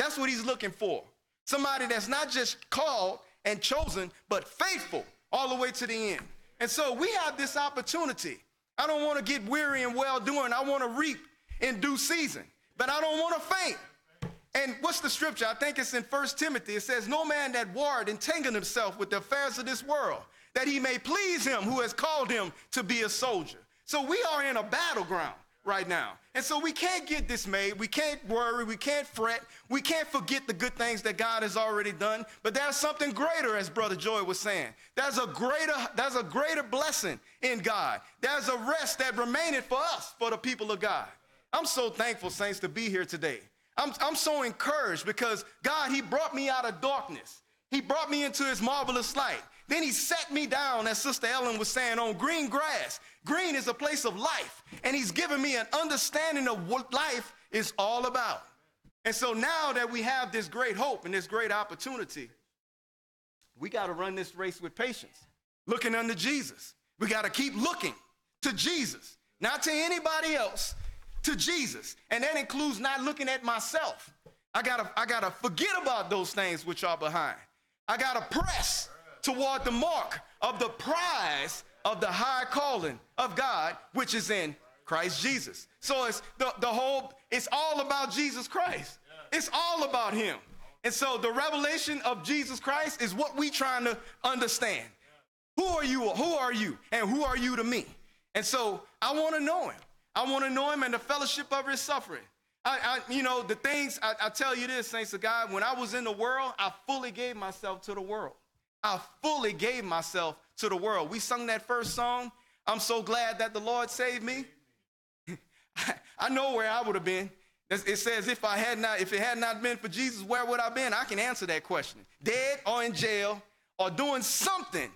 That's what he's looking for. Somebody that's not just called and chosen, but faithful all the way to the end. And so we have this opportunity. I don't want to get weary and well doing. I want to reap in due season, but I don't want to faint. And what's the scripture? I think it's in First Timothy. It says, No man that warred entangled himself with the affairs of this world, that he may please him who has called him to be a soldier. So we are in a battleground right now. And so we can't get dismayed. We can't worry. We can't fret. We can't forget the good things that God has already done. But there's something greater, as Brother Joy was saying. There's a greater, there's a greater blessing in God. There's a rest that remaineth for us, for the people of God. I'm so thankful, saints, to be here today. I'm, I'm so encouraged because God, He brought me out of darkness. He brought me into His marvelous light. Then He set me down, as Sister Ellen was saying, on green grass. Green is a place of life, and He's given me an understanding of what life is all about. And so now that we have this great hope and this great opportunity, we got to run this race with patience, looking unto Jesus. We got to keep looking to Jesus, not to anybody else, to Jesus. And that includes not looking at myself. I gotta, I gotta forget about those things which are behind. I gotta press toward the mark of the prize of the high calling of God, which is in Christ Jesus. So it's the, the whole, it's all about Jesus Christ. It's all about him. And so the revelation of Jesus Christ is what we trying to understand. Who are you? Who are you? And who are you to me? And so I want to know him. I want to know him and the fellowship of his suffering. I, I you know, the things, I, I tell you this, saints of God, when I was in the world, I fully gave myself to the world. I fully gave myself to the world. We sung that first song, I'm so glad that the Lord saved me. I know where I would have been. It says, if I had not, if it had not been for Jesus, where would I have been? I can answer that question. Dead or in jail or doing something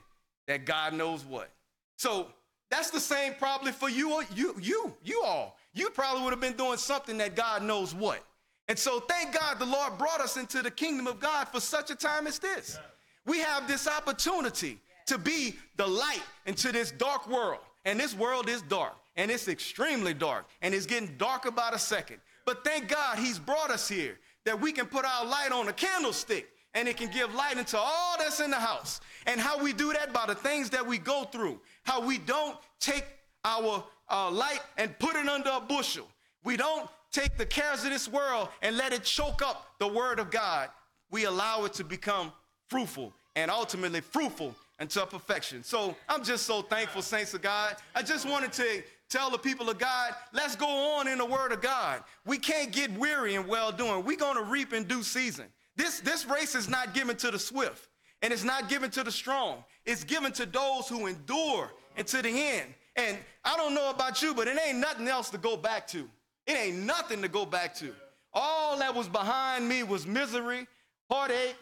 that God knows what. So that's the same probably for you, or you, you, you all. You probably would have been doing something that God knows what. And so thank God the Lord brought us into the kingdom of God for such a time as this. We have this opportunity to be the light into this dark world. And this world is dark, and it's extremely dark, and it's getting darker by the second. But thank God he's brought us here that we can put our light on a candlestick and it can give light into all that's in the house. And how we do that by the things that we go through, how we don't take our uh, light and put it under a bushel. We don't take the cares of this world and let it choke up the word of God. We allow it to become fruitful and ultimately fruitful until perfection. So I'm just so thankful, saints of God. I just wanted to tell the people of God, let's go on in the word of God. We can't get weary in well doing. We're going to reap in due season. This, this race is not given to the swift and it's not given to the strong. It's given to those who endure until the end. And I don't know about you, but it ain't nothing else to go back to. It ain't nothing to go back to. All that was behind me was misery, heartache,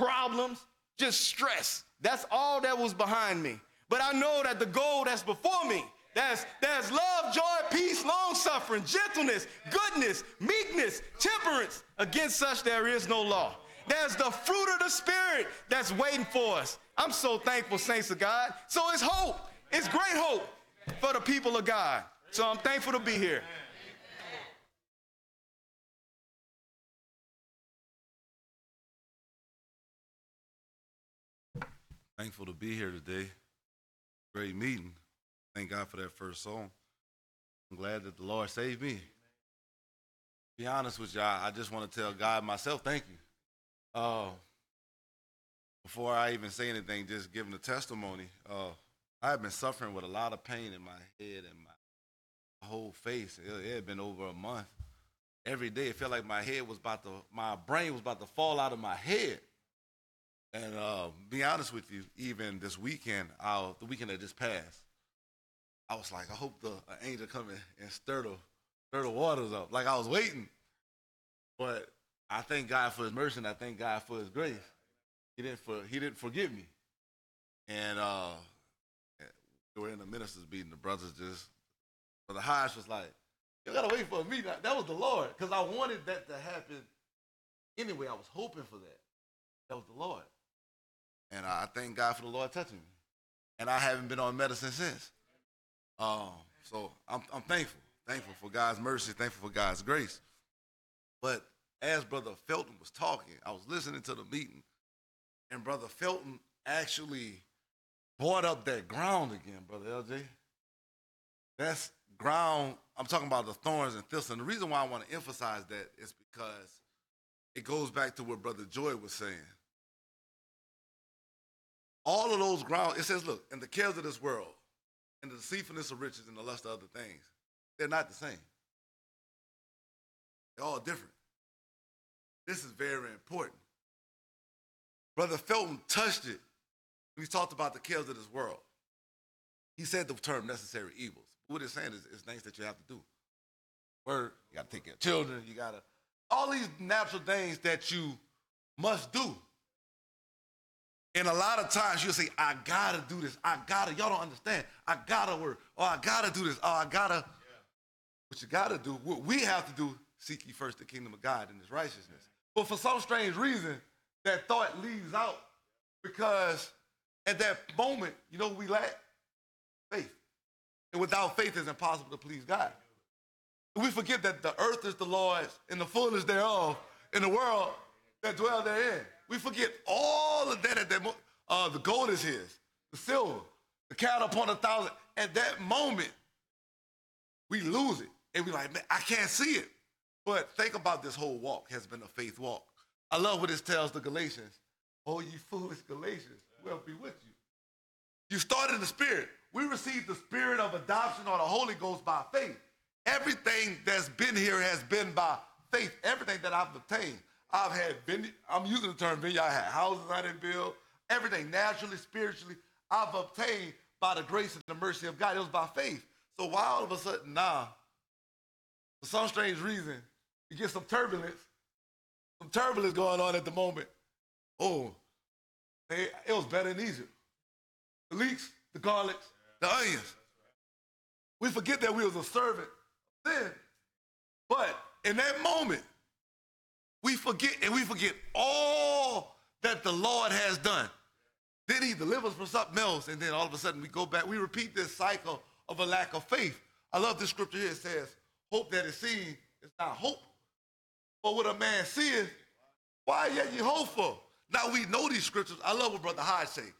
problems, just stress. That's all that was behind me. But I know that the goal that's before me, that's, there's love, joy, peace, long suffering, gentleness, goodness, meekness, temperance. Against such there is no law. There's the fruit of the Spirit that's waiting for us. I'm so thankful, saints of God. So it's hope. It's great hope for the people of God. So I'm thankful to be here. Thankful to be here today. Great meeting. Thank God for that first song. I'm glad that the Lord saved me. Be honest with y'all, I just want to tell God myself, thank you. Uh, before I even say anything, just giving a testimony. Uh, I've been suffering with a lot of pain in my head and my whole face. It, it had been over a month. Every day, it felt like my head was about to, my brain was about to fall out of my head. And uh, be honest with you, even this weekend, uh, the weekend that just passed, I was like, I hope the angel come and stir the, stir the waters up. Like I was waiting. But I thank God for his mercy and I thank God for his grace. He didn't, for, he didn't forgive me. And uh, we were in the ministers' meeting. The brothers just, but the Hodge was like, you gotta wait for me. That was the Lord. Because I wanted that to happen anyway. I was hoping for that. That was the Lord. And I thank God for the Lord touching me. And I haven't been on medicine since. Um, so I'm, I'm thankful. Thankful for God's mercy, thankful for God's grace. But as Brother Felton was talking, I was listening to the meeting, and Brother Felton actually brought up that ground again, Brother LJ. That's ground, I'm talking about the thorns and thistles. And the reason why I want to emphasize that is because it goes back to what Brother Joy was saying all of those grounds, it says, look, in the cares of this world, and the deceitfulness of riches and the lust of other things, they're not the same. They're all different. This is very important. Brother Felton touched it when he talked about the cares of this world. He said the term necessary evils. What it's saying is, is things that you have to do. Word, you got to take care of children, you got to, all these natural things that you must do. And a lot of times you'll say, I gotta do this. I gotta, y'all don't understand. I gotta work. Or I gotta do this. Or I gotta. What you gotta do, what we have to do, seek ye first the kingdom of God and his righteousness. But for some strange reason, that thought leaves out because at that moment, you know we lack? Faith. And without faith, it's impossible to please God. We forget that the earth is the Lord's and the fullness thereof, in the world that dwell therein. We forget all of that at that moment. Uh, the gold is his, the silver, the cattle upon a thousand. At that moment, we lose it. And we're like, man, I can't see it. But think about this whole walk has been a faith walk. I love what it tells the Galatians. Oh, you foolish Galatians, we'll be with you. You started in the spirit. We received the spirit of adoption or the Holy Ghost by faith. Everything that's been here has been by faith. Everything that I've obtained. I've had, vineyard, I'm using the term vineyard, I had houses I didn't build. Everything naturally, spiritually, I've obtained by the grace and the mercy of God. It was by faith. So why all of a sudden now, for some strange reason, you get some turbulence, some turbulence going on at the moment. Oh, they, it was better in Egypt. The leeks, the garlics, the onions. We forget that we was a servant sin. But in that moment, we forget and we forget all that the Lord has done. Then he delivers from something else, and then all of a sudden we go back. We repeat this cycle of a lack of faith. I love this scripture here. It says, Hope that is seen is not hope. But what a man seeth, why yet you hopeful? Now we know these scriptures. I love what Brother Hodge say.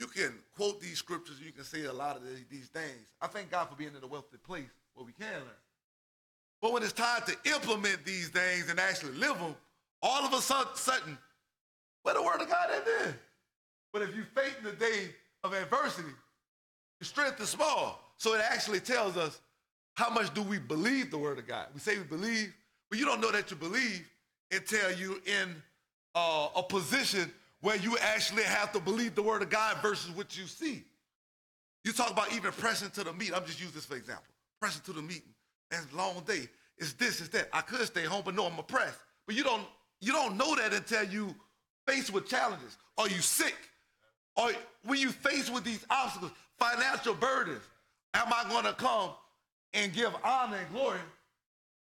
You can quote these scriptures, you can say a lot of these things. I thank God for being in a wealthy place where we can learn. But when it's time to implement these things and actually live them, all of a sudden, where the word of God ain't there. But if you faith in the day of adversity, your strength is small. So it actually tells us how much do we believe the word of God. We say we believe, but you don't know that you believe until you're in uh, a position where you actually have to believe the word of God versus what you see. You talk about even pressing to the meat. I'm just using this for example. Pressing to the meat. That's long day. It's this, it's that. I could stay home, but no, I'm oppressed. But you don't you don't know that until you face with challenges. Are you sick? Or when you face with these obstacles, financial burdens, am I going to come and give honor and glory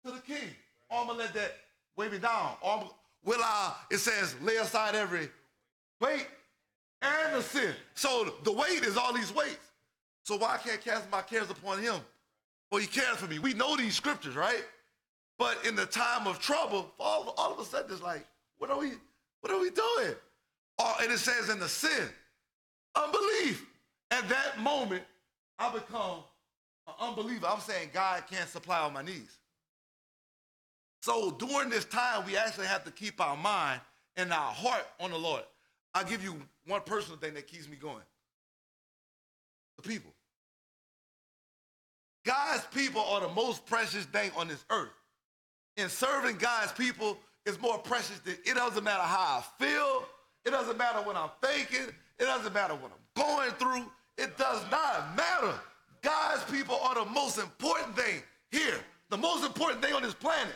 to the king? Or I'm to let that weigh me down? Or will I, it says, lay aside every weight and the sin. So the weight is all these weights. So why can't cast my cares upon him? Well, he cares for me. We know these scriptures, right? But in the time of trouble, all, all of a sudden it's like, what are we, what are we doing? Oh, and it says in the sin, unbelief. At that moment, I become an unbeliever. I'm saying God can't supply all my needs. So during this time, we actually have to keep our mind and our heart on the Lord. I'll give you one personal thing that keeps me going. The people. God's people are the most precious thing on this earth. And serving God's people is more precious than it doesn't matter how I feel, it doesn't matter what I'm thinking, it doesn't matter what I'm going through, it does not matter. God's people are the most important thing here, the most important thing on this planet.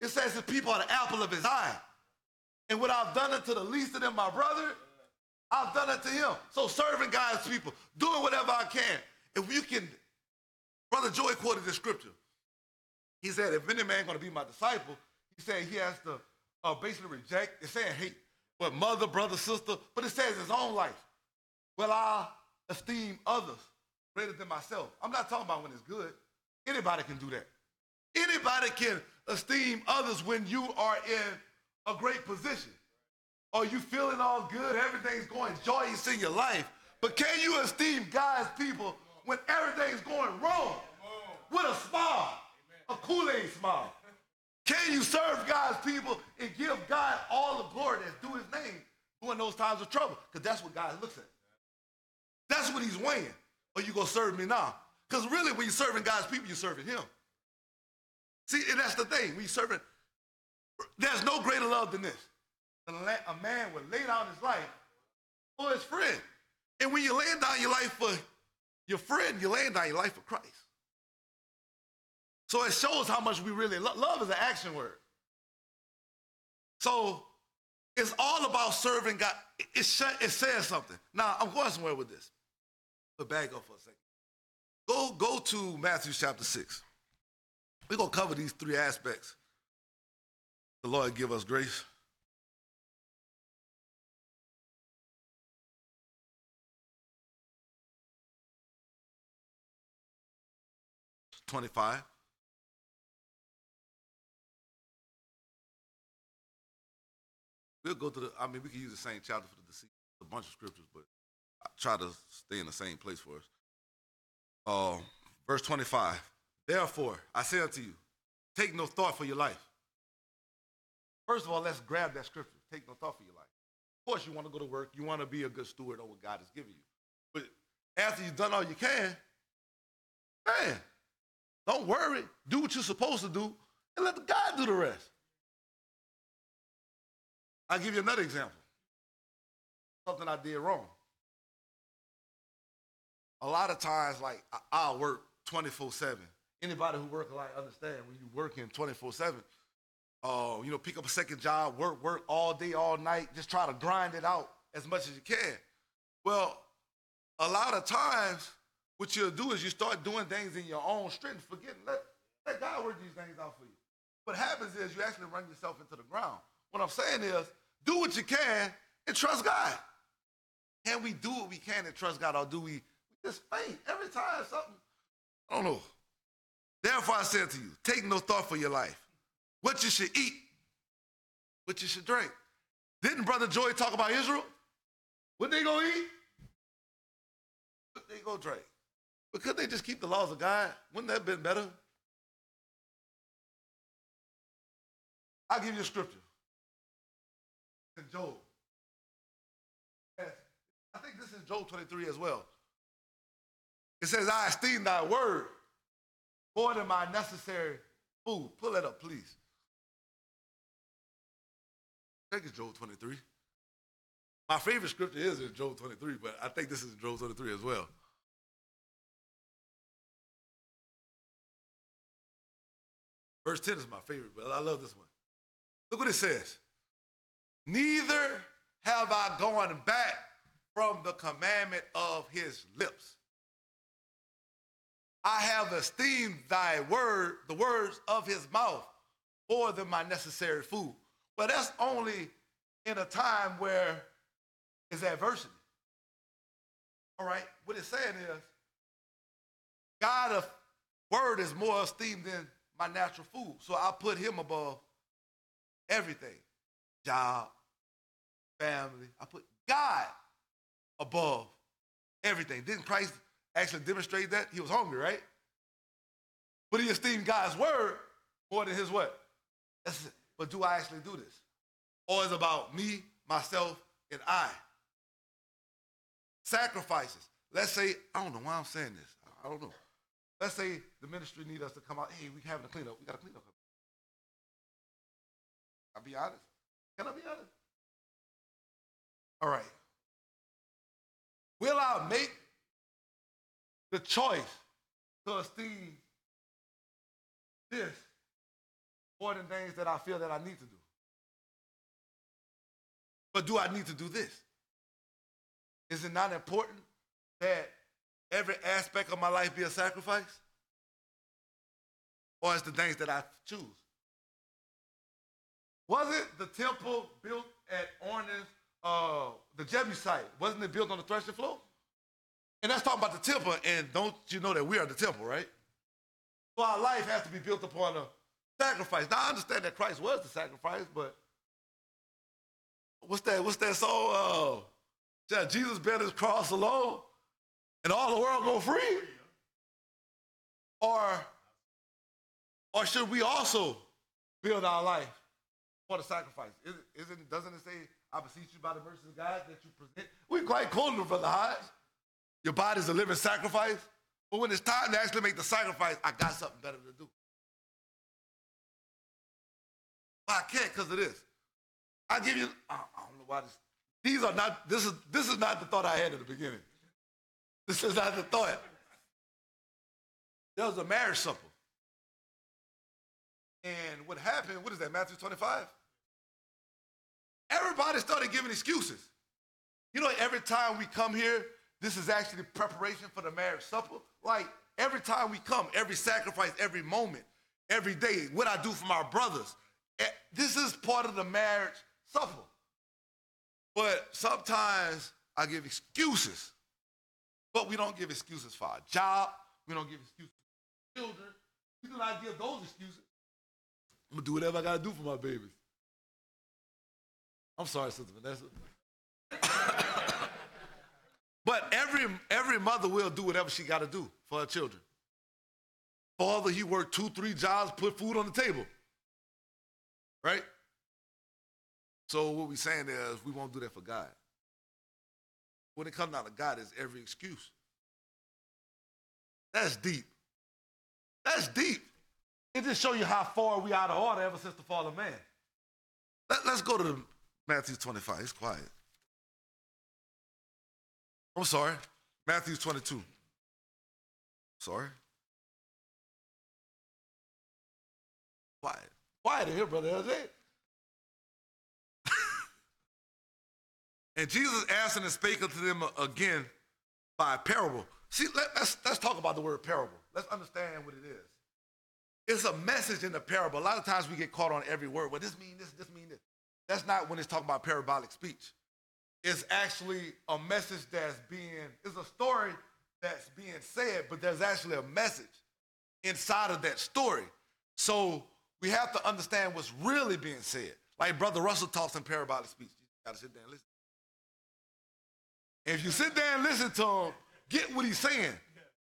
It says that people are the apple of his eye. And what I've done it to the least of them, my brother, I've done it to him. So serving God's people, doing whatever I can. If you can, Brother Joy quoted this scripture. He said, if any man going to be my disciple, he said he has to uh, basically reject, it's saying hate, but mother, brother, sister, but it says his own life. Well, I esteem others greater than myself. I'm not talking about when it's good. Anybody can do that. Anybody can esteem others when you are in a great position. Are you feeling all good? Everything's going joyous in your life. But can you esteem God's people when everything's going wrong? With a smile, a Kool-Aid smile. Can you serve God's people and give God all the glory that's due his name during those times of trouble? Because that's what God looks at. That's what he's weighing. Are you going to serve me now? Because really, when you're serving God's people, you're serving Him. See, and that's the thing. When you're serving, there's no greater love than this. A man would lay down his life for his friend. And when you're laying down your life for your friend, you're laying down your life for Christ. So it shows how much we really love. Love is an action word. So it's all about serving God. It, it, says something. Now, I'm going somewhere with this. But back up for a second. Go, go to Matthew chapter 6. We're going to cover these three aspects. The Lord give us grace. Twenty-five. We'll go to the. I mean, we can use the same chapter for the deceit. A bunch of scriptures, but I try to stay in the same place for us. Uh, verse twenty-five. Therefore, I say unto you, take no thought for your life. First of all, let's grab that scripture. Take no thought for your life. Of course, you want to go to work. You want to be a good steward of what God has given you. But after you've done all you can, man, don't worry. Do what you're supposed to do and let God do the rest. I'll give you another example. Something I did wrong. A lot of times, like, I- I'll work 24 7. Anybody who work like understand when you working 24 7. Uh, you know, pick up a second job, work, work all day, all night, just try to grind it out as much as you can. Well, a lot of times, what you'll do is you start doing things in your own strength, forgetting, let, let God work these things out for you. What happens is you actually run yourself into the ground. What I'm saying is, do what you can and trust God. Can we do what we can and trust God, or do we, just faint every time something? I don't know. Therefore, I said to you, take no thought for your life, what you should eat, what you should drink. Didn't Brother Joy talk about Israel? What they gonna eat? What they gonna drink? But could they just keep the laws of God? Wouldn't that have been better? I'll give you a scripture. In Job. I think this is Job 23 as well. It says, I esteem thy word more than my necessary food. Pull it up, please. I think it's Job 23. My favorite scripture is in Job 23, but I think this is Job 23 as well. Verse 10 is my favorite, but I love this one. Look what it says. Neither have I gone back from the commandment of his lips. I have esteemed thy word, the words of his mouth, more than my necessary food. But that's only in a time where it's adversity. All right, what it's saying is, God's word is more esteemed than my natural food. So I put him above everything job, family. I put God above everything. Didn't Christ actually demonstrate that? He was hungry, right? But he esteemed God's word more than his what? That's it. But do I actually do this? Or is it about me, myself, and I? Sacrifices. Let's say, I don't know why I'm saying this. I don't know. Let's say the ministry need us to come out. Hey, we're having a cleanup. We got a cleanup. I'll be honest. Can I be honest? All right. Will I make the choice to esteem this more than things that I feel that I need to do? But do I need to do this? Is it not important that every aspect of my life be a sacrifice? Or is the things that I choose? Wasn't the temple built at Ornan's, uh, the Jebusite? Wasn't it built on the threshing floor? And that's talking about the temple, and don't you know that we are the temple, right? So our life has to be built upon a sacrifice. Now I understand that Christ was the sacrifice, but what's that? What's that song? Uh, Jesus bear his cross alone, and all the world go free? Or, or should we also build our life for the sacrifice? Isn't, isn't doesn't it say, "I beseech you by the mercy of God that you present"? We quite quoted him, brother Hodge. Your body's a living sacrifice, But when it's time to actually make the sacrifice, I got something better to do. But I can't because of this. I give you, I I don't know why this. These are not, this is this is not the thought I had at the beginning. This is not the thought. There was a marriage supper. And what happened, what is that, Matthew 25? Everybody started giving excuses. You know, every time we come here, this is actually preparation for the marriage supper. Like every time we come, every sacrifice, every moment, every day, what I do for my brothers, eh, this is part of the marriage supper. But sometimes I give excuses. But we don't give excuses for our job. We don't give excuses for children. We do not give those excuses. I'm gonna do whatever I gotta do for my babies. I'm sorry, Sister Vanessa. but every every mother will do whatever she gotta do for her children. Father, he worked two, three jobs, put food on the table. Right? So what we're saying is we won't do that for God. When it comes down to God, is every excuse. That's deep. That's deep. It just show you how far we out of order ever since the fall of man. Let, us go to Matthew 25. It's quiet. I'm sorry. Matthew 22. Sorry. Quiet. Quiet in here, brother LJ. And Jesus answered and spake unto them again by a parable. See, let, us let's talk about the word parable. Let's understand what it is. It's a message in the parable. A lot of times we get caught on every word. Well, this mean this, this mean this. That's not when it's talking about parabolic speech. It's actually a message that's being, it's a story that's being said, but there's actually a message inside of that story. So we have to understand what's really being said. Like Brother Russell talks in parabolic speech. You gotta sit there and listen. If you sit there and listen to him, get what he's saying.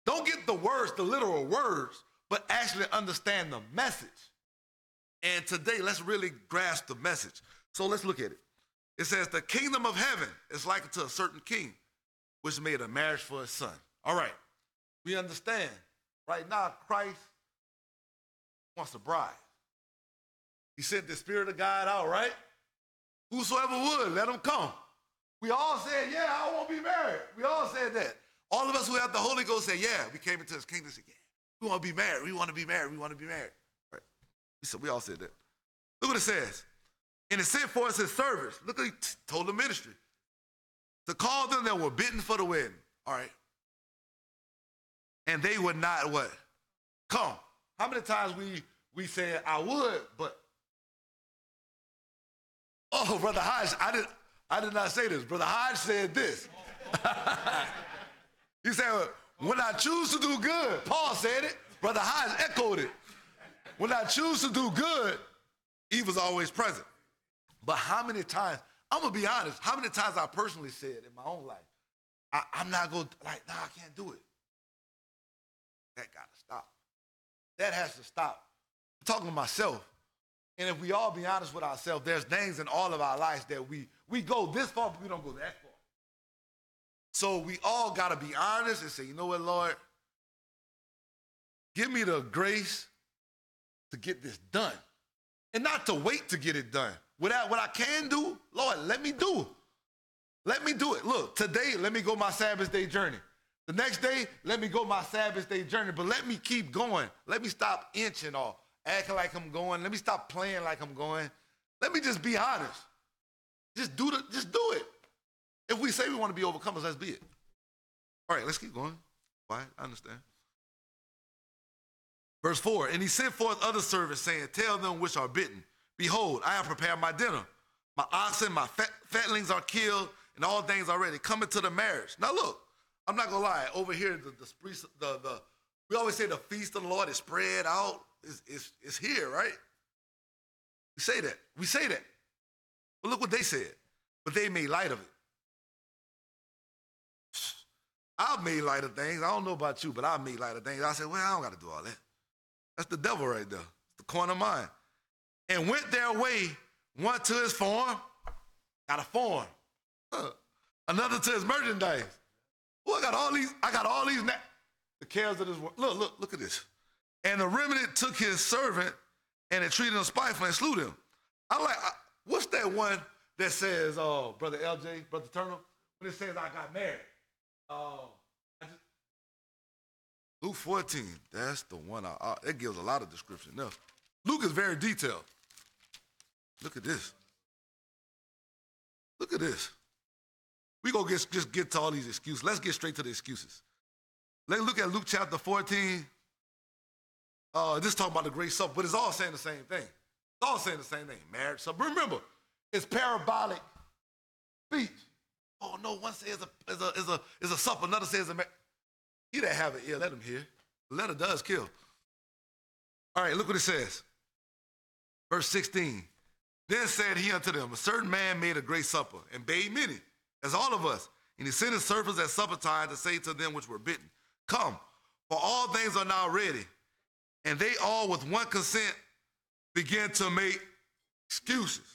Don't get the words, the literal words, but actually understand the message. And today, let's really grasp the message. So let's look at it. It says, The kingdom of heaven is like to a certain king, which made a marriage for his son. All right, we understand. Right now, Christ wants a bride. He sent the Spirit of God out, right? Whosoever would, let him come. We all said, Yeah, I won't be married. We all said that. All of us who have the Holy Ghost said, Yeah, we came into his kingdom said, Yeah, we want to be married. We want to be married. We want to be married. Right? Said, we all said that. Look what it says. And it sent for us his servants. Look what he t- told the ministry. To call them that were bitten for the wedding. All right. And they would not what? Come. How many times we we said I would, but oh, brother Hodge, I did I did not say this. Brother Hodge said this. he said, when I choose to do good, Paul said it, Brother Hodge echoed it. When I choose to do good, evil's always present. But how many times, I'm gonna be honest, how many times I personally said in my own life, I, am not gonna, like, nah, I can't do it. That gotta stop. That has to stop. I'm talking to myself. And if we all be honest with ourselves, there's things in all of our lives that we we go this far, but we don't go that far. So we all got to be honest and say, you know what, Lord? Give me the grace to get this done. And not to wait to get it done. Without what I can do, Lord, let me do it. Let me do it. Look, today, let me go my Sabbath day journey. The next day, let me go my Sabbath day journey. But let me keep going. Let me stop inching off, acting like I'm going. Let me stop playing like I'm going. Let me just be honest. Just do the, just do it. If we say we want to be overcomers, let's be it. All right, let's keep going. Why? I understand. Verse 4 And he sent forth other servants, saying, Tell them which are bitten, Behold, I have prepared my dinner. My oxen, my fat, fatlings are killed, and all things are ready. Come into the marriage. Now look, I'm not gonna lie. Over here, the the, the, the we always say the feast of the Lord is spread out. It's, it's, it's here, right? We say that. We say that. But look what they said. But they made light of it. I've made light of things. I don't know about you, but I've made light of things. I said, well, I don't got to do all that. That's the devil right there. It's the corner of mine. And went their way, one to his farm, got a farm. Another to his merchandise. Well, I got all these, I got all these. Na- the cares of this world. Look, look, look at this. And the remnant took his servant and it treated him spitefully and slew him. I like, what's that one that says, oh, Brother LJ, Brother Turner, when it says I got married? Oh, just, Luke 14, that's the one. I, it gives a lot of description. Now, Luke is very detailed. Look at this. Look at this. We go get, just get to all these excuses. Let's get straight to the excuses. Let's look at Luke chapter 14. Uh, this talking about the great supper, but it's all saying the same thing. It's all saying the same thing. Marriage supper. Remember, it's parabolic speech. Oh no, one says a is a is a is a supper, another says a marriage. He that have an ear, let him hear. The letter does kill. All right, look what it says. Verse 16. Then said he unto them, A certain man made a great supper, and bade many, as all of us. And he sent his servants at supper time to say to them which were bitten, Come, for all things are now ready. And they all with one consent began to make excuses.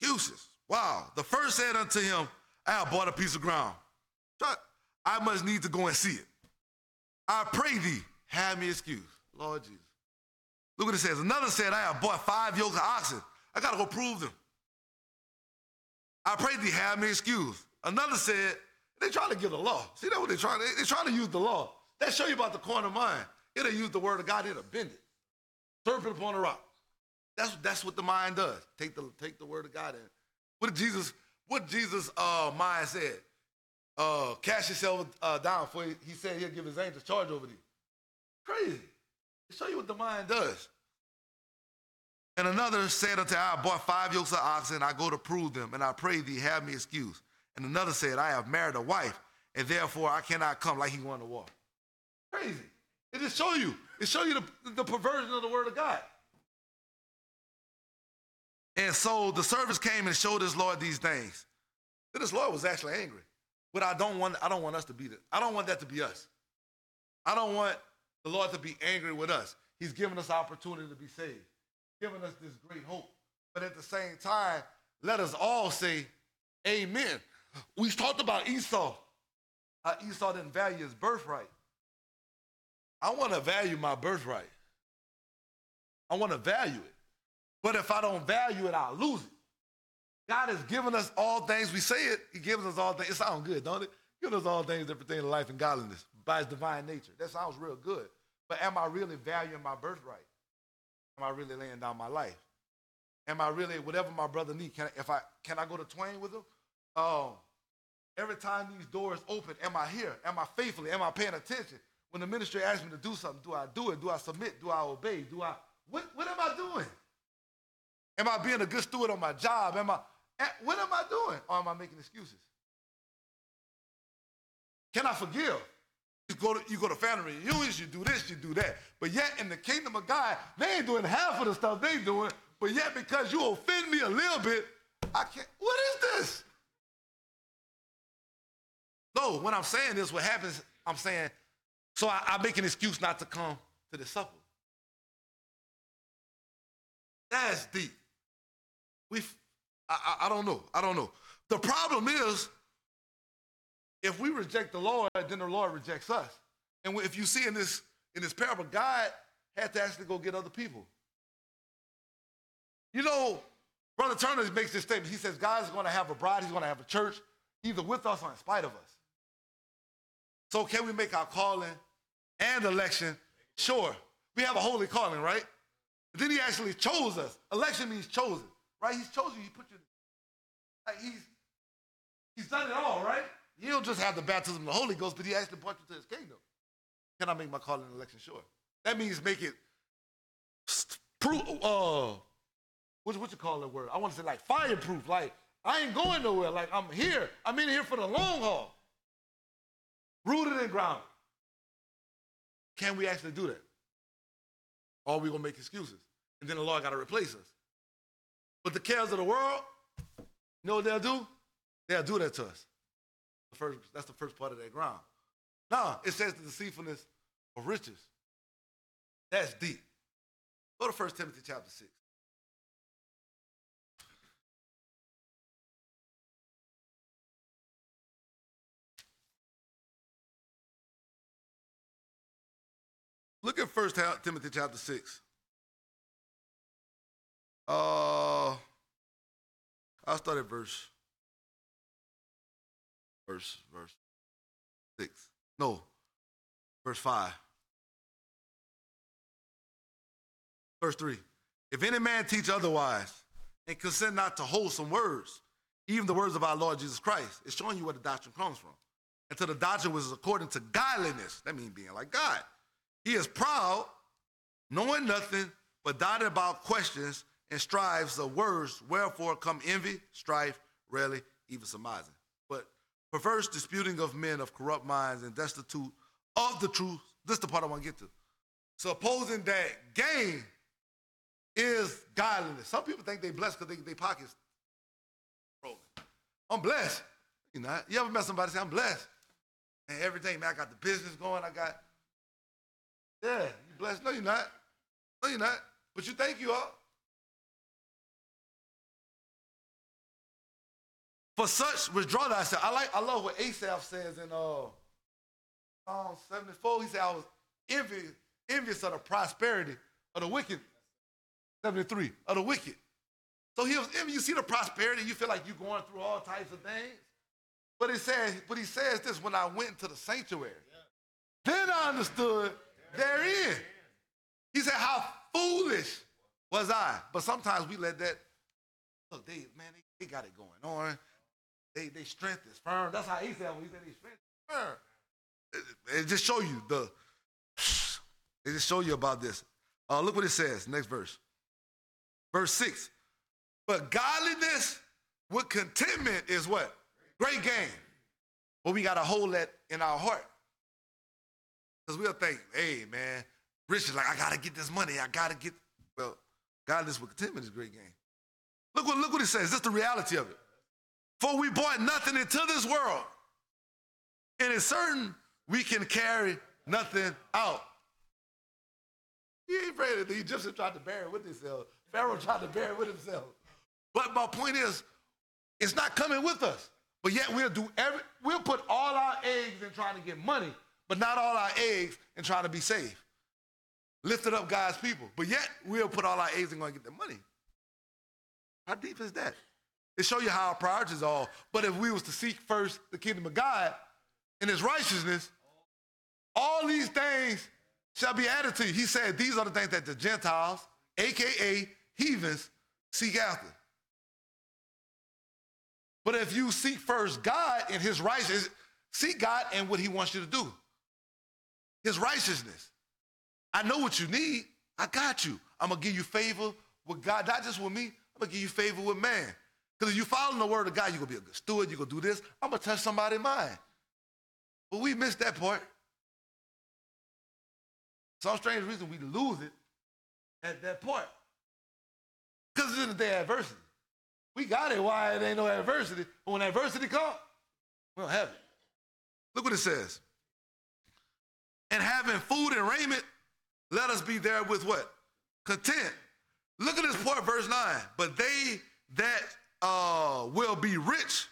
Excuses. Wow. The first said unto him, I have bought a piece of ground. I must need to go and see it. I pray thee, have me excuse. Lord Jesus. Look what it says. Another said, I have bought five yokes of oxen. I got to go prove them. I pray thee, have me excuse. Another said, they trying to give the law. See that what they trying? They, they trying to use the law. That show you about the carnal mind. It'll use the word of God. It'll bend it. Serpent upon a rock. That's that's what the mind does. Take the take the word of God in. What did Jesus? What Jesus uh, mind said? Uh, cast yourself uh, down for he, said he'll give his angels charge over thee. Crazy. To show you what the mind does. And another said unto I bought five yokes of oxen, I go to prove them, and I pray thee, have me excuse. And another said, I have married a wife, and therefore I cannot come like he wanted to walk. Crazy. It just show you. It show you the, the perversion of the word of God. And so the servants came and showed his Lord these things. Then his Lord was actually angry. But I don't want I don't want us to be that. I don't want that to be us. I don't want the Lord to be angry with us. He's given us opportunity to be saved, giving us this great hope. But at the same time, let us all say, Amen. We talked about Esau. How Esau didn't value his birthright. I want to value my birthright. I want to value it. But if I don't value it, I'll lose it. God has given us all things. We say it, He gives us all things. It sounds good, don't it? Give us all things that pertain to life and godliness by His divine nature. That sounds real good. But am I really valuing my birthright? Am I really laying down my life? Am I really whatever my brother needs? Can I, if I can I go to Twain with him? Um, every time these doors open, am I here? Am I faithfully? Am I paying attention? When the ministry asks me to do something, do I do it? Do I submit? Do I obey? Do I what what am I doing? Am I being a good steward on my job? Am I eh, what am I doing? Or am I making excuses? Can I forgive? You go to, you go to family reunions, you do this, you do that. But yet in the kingdom of God, they ain't doing half of the stuff they doing. But yet because you offend me a little bit, I can't. What is this? No, when I'm saying this, what happens, I'm saying, so I, I make an excuse not to come to the supper. That's deep. We, I, I, I don't know. I don't know. The problem is, if we reject the Lord, then the Lord rejects us. And if you see in this in this parable, God had to actually go get other people. You know, Brother Turner makes this statement. He says, God is going to have a bride, he's going to have a church, either with us or in spite of us. So can we make our calling and election sure? We have a holy calling, right? But then he actually chose us. Election means chosen, right? He's chosen. He put you. Like he's he's done it all, right? You don't just have the baptism of the Holy Ghost, but he actually brought you to his kingdom. Can I make my calling election sure? That means make it proof. Uh, what what you call that word? I want to say like fireproof. Like I ain't going nowhere. Like I'm here. I'm in here for the long haul. Rooted and grounded. Can we actually do that? Or are we gonna make excuses? And then the Lord gotta replace us. But the cares of the world, you know what they'll do? They'll do that to us. The first, that's the first part of that ground. Now, it says the deceitfulness of riches. That's deep. Go to 1 Timothy chapter 6. Look at First Timothy chapter six. Uh, I'll start at verse, verse, verse six. No, verse five. Verse three. If any man teach otherwise and consent not to wholesome words, even the words of our Lord Jesus Christ, it's showing you where the doctrine comes from. And to the doctrine was according to godliness. That means being like God. He is proud, knowing nothing, but doubting about questions and strives of words, wherefore come envy, strife, rarely even surmising. But perverse disputing of men of corrupt minds and destitute of the truth. This is the part I want to get to. Supposing that gain is godliness. Some people think they blessed because they, they pockets. I'm blessed. You know, you ever met somebody say, I'm blessed? And everything, man, I got the business going, I got, yeah, you blessed. No, you're not. No, you're not. But you think you are. For such withdraw thyself. I like I love what Asaph says in uh Psalm 74. He said, I was envious, envious of the prosperity of the wicked. 73, of the wicked. So he was envious. You see the prosperity, you feel like you're going through all types of things. But he says, but he says this when I went into the sanctuary. Yeah. Then I understood. Therein. He said, How foolish was I? But sometimes we let that look, they man, they, they got it going on. They they strength is firm. That's how he said when he said they strength is firm. It, it just show you the it just show you about this. Uh, look what it says, next verse. Verse 6. But godliness with contentment is what? Great gain. But we got to hold that in our heart. Because we'll think, hey, man, rich is like, I got to get this money. I got to get. Well, godliness with contentment is a great game. Look what, look what it says. This is the reality of it. For we brought nothing into this world. And it's certain we can carry nothing out. He ain't afraid of the Egyptians tried to bury it with themselves. Pharaoh tried to bear it with himself. But my point is, it's not coming with us. But yet we'll do every we'll put all our eggs in trying to get money, but not all our eggs in trying to be safe. Lifted up God's people. But yet we'll put all our eggs in going to get the money. How deep is that? It show you how our priorities are. But if we was to seek first the kingdom of God and his righteousness, all these things shall be added to you. He said these are the things that the Gentiles, aka heathens seek after. But if you seek first God and his righteousness, seek God and what he wants you to do. His righteousness. I know what you need. I got you. I'm going to give you favor with God, not just with me. I'm going to give you favor with man. Because if you follow the word of God, you're going to be a good steward. You're going to do this. I'm going to touch somebody's mind. But we missed that part. Some strange reason we lose it at that point. Because it's in the day of adversity. We got it why it ain't no adversity. But when adversity comes, we don't have it. Look what it says. And having food and raiment, let us be there with what? Content. Look at this part, verse 9. But they that uh, will be rich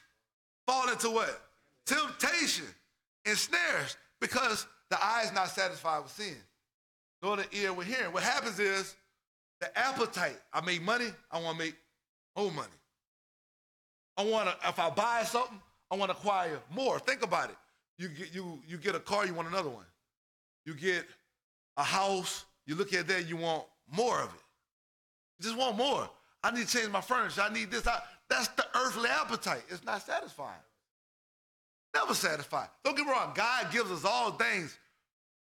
fall into what? Temptation and snares because the eye is not satisfied with sin, nor the ear with hearing. What happens is the appetite. I make money, I want to make more money. I want to, if I buy something, I want to acquire more. Think about it. You you, you get a car, you want another one. You get a house, you look at that, you want more of it. You just want more. I need to change my furniture. I need this. I, that's the earthly appetite. It's not satisfying. Never satisfied. Don't get me wrong. God gives us all things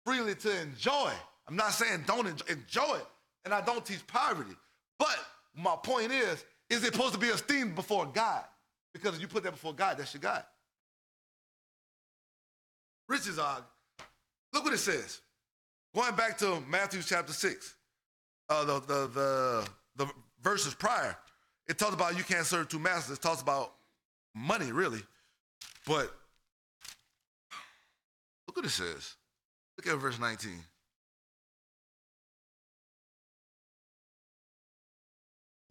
freely to enjoy. I'm not saying don't enjoy, enjoy it and I don't teach poverty. But my point is, is it supposed to be esteemed before God? Because if you put that before God, that's your God. Riches are, look what it says. Going back to Matthew chapter 6, uh, the, the, the, the verses prior, it talks about you can't serve two masters. It talks about money, really. But look what it says. Look at verse 19.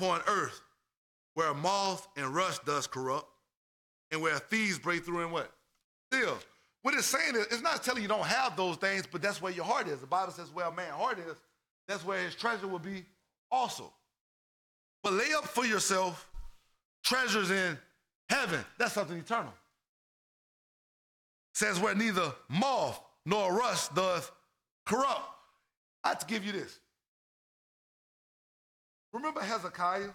upon earth where moth and rust does corrupt, and where thieves break through and what? Still. What it's saying is, it's not telling you don't have those things, but that's where your heart is. The Bible says, where a man's heart is, that's where his treasure will be also. But lay up for yourself treasures in heaven. That's something eternal. Says where neither moth nor rust doth corrupt. I have to give you this. Remember Hezekiah?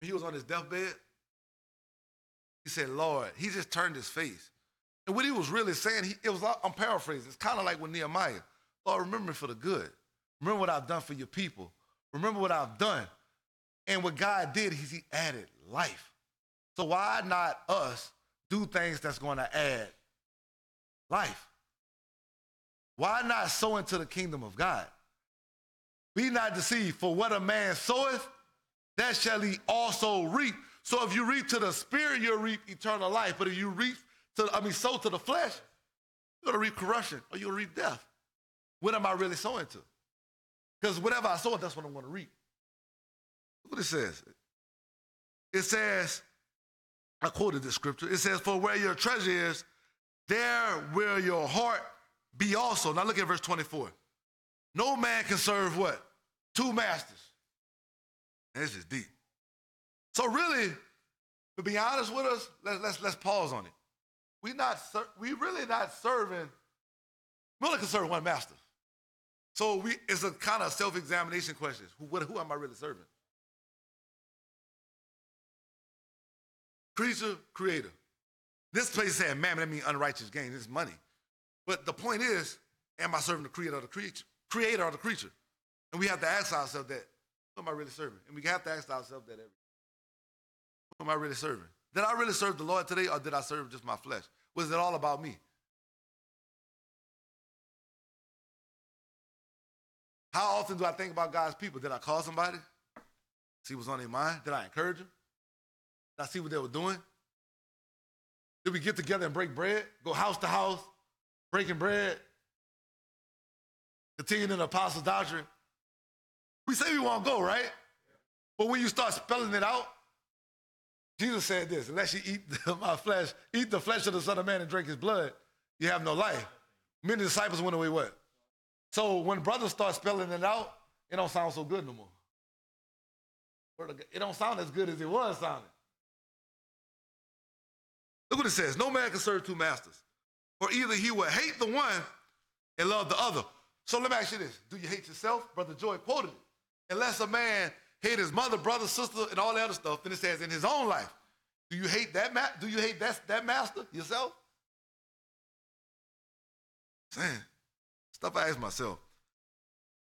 He was on his deathbed. He said, Lord, he just turned his face. And what he was really saying, he, it was, I'm paraphrasing, it's kind of like with Nehemiah. Lord, remember me for the good. Remember what I've done for your people. Remember what I've done. And what God did is he added life. So why not us do things that's going to add life? Why not sow into the kingdom of God? Be not deceived, for what a man soweth, that shall he also reap. So if you reap to the spirit, you'll reap eternal life. But if you reap to, I mean, sow to the flesh, you're gonna reap corruption or you'll reap death. What am I really sowing to? Because whatever I sow, that's what I'm gonna reap. Look what it says. It says, I quoted this scripture. It says, For where your treasure is, there will your heart be also. Now look at verse 24. No man can serve what? Two masters. This is deep. So really, to be honest with us, let's let's, let's pause on it. We not ser- we really not serving. We only can serve one master. So we it's a kind of self-examination question. Who, what, who am I really serving? Creature, creator. This place said, man, that means unrighteous gain. This is money. But the point is, am I serving the creator of the creature? Creator of the creature. And we have to ask ourselves that, who am I really serving? And we have to ask ourselves that every Who am I really serving? Did I really serve the Lord today or did I serve just my flesh? Was it all about me? How often do I think about God's people? Did I call somebody? See what's on their mind? Did I encourage them? Did I see what they were doing? Did we get together and break bread? Go house to house, breaking bread? Continuing in the apostles' doctrine? We say we won't go, right? But when you start spelling it out, Jesus said this, unless you eat my flesh, eat the flesh of the Son of Man and drink his blood, you have no life. Many disciples went away what? So when brothers start spelling it out, it don't sound so good no more. It don't sound as good as it was sounding. Look what it says. No man can serve two masters. For either he will hate the one and love the other. So let me ask you this. Do you hate yourself? Brother Joy quoted it. Unless a man hate his mother, brother, sister, and all that other stuff, then it says in his own life. Do you hate that ma- do you hate that, that master yourself? Saying stuff I ask myself.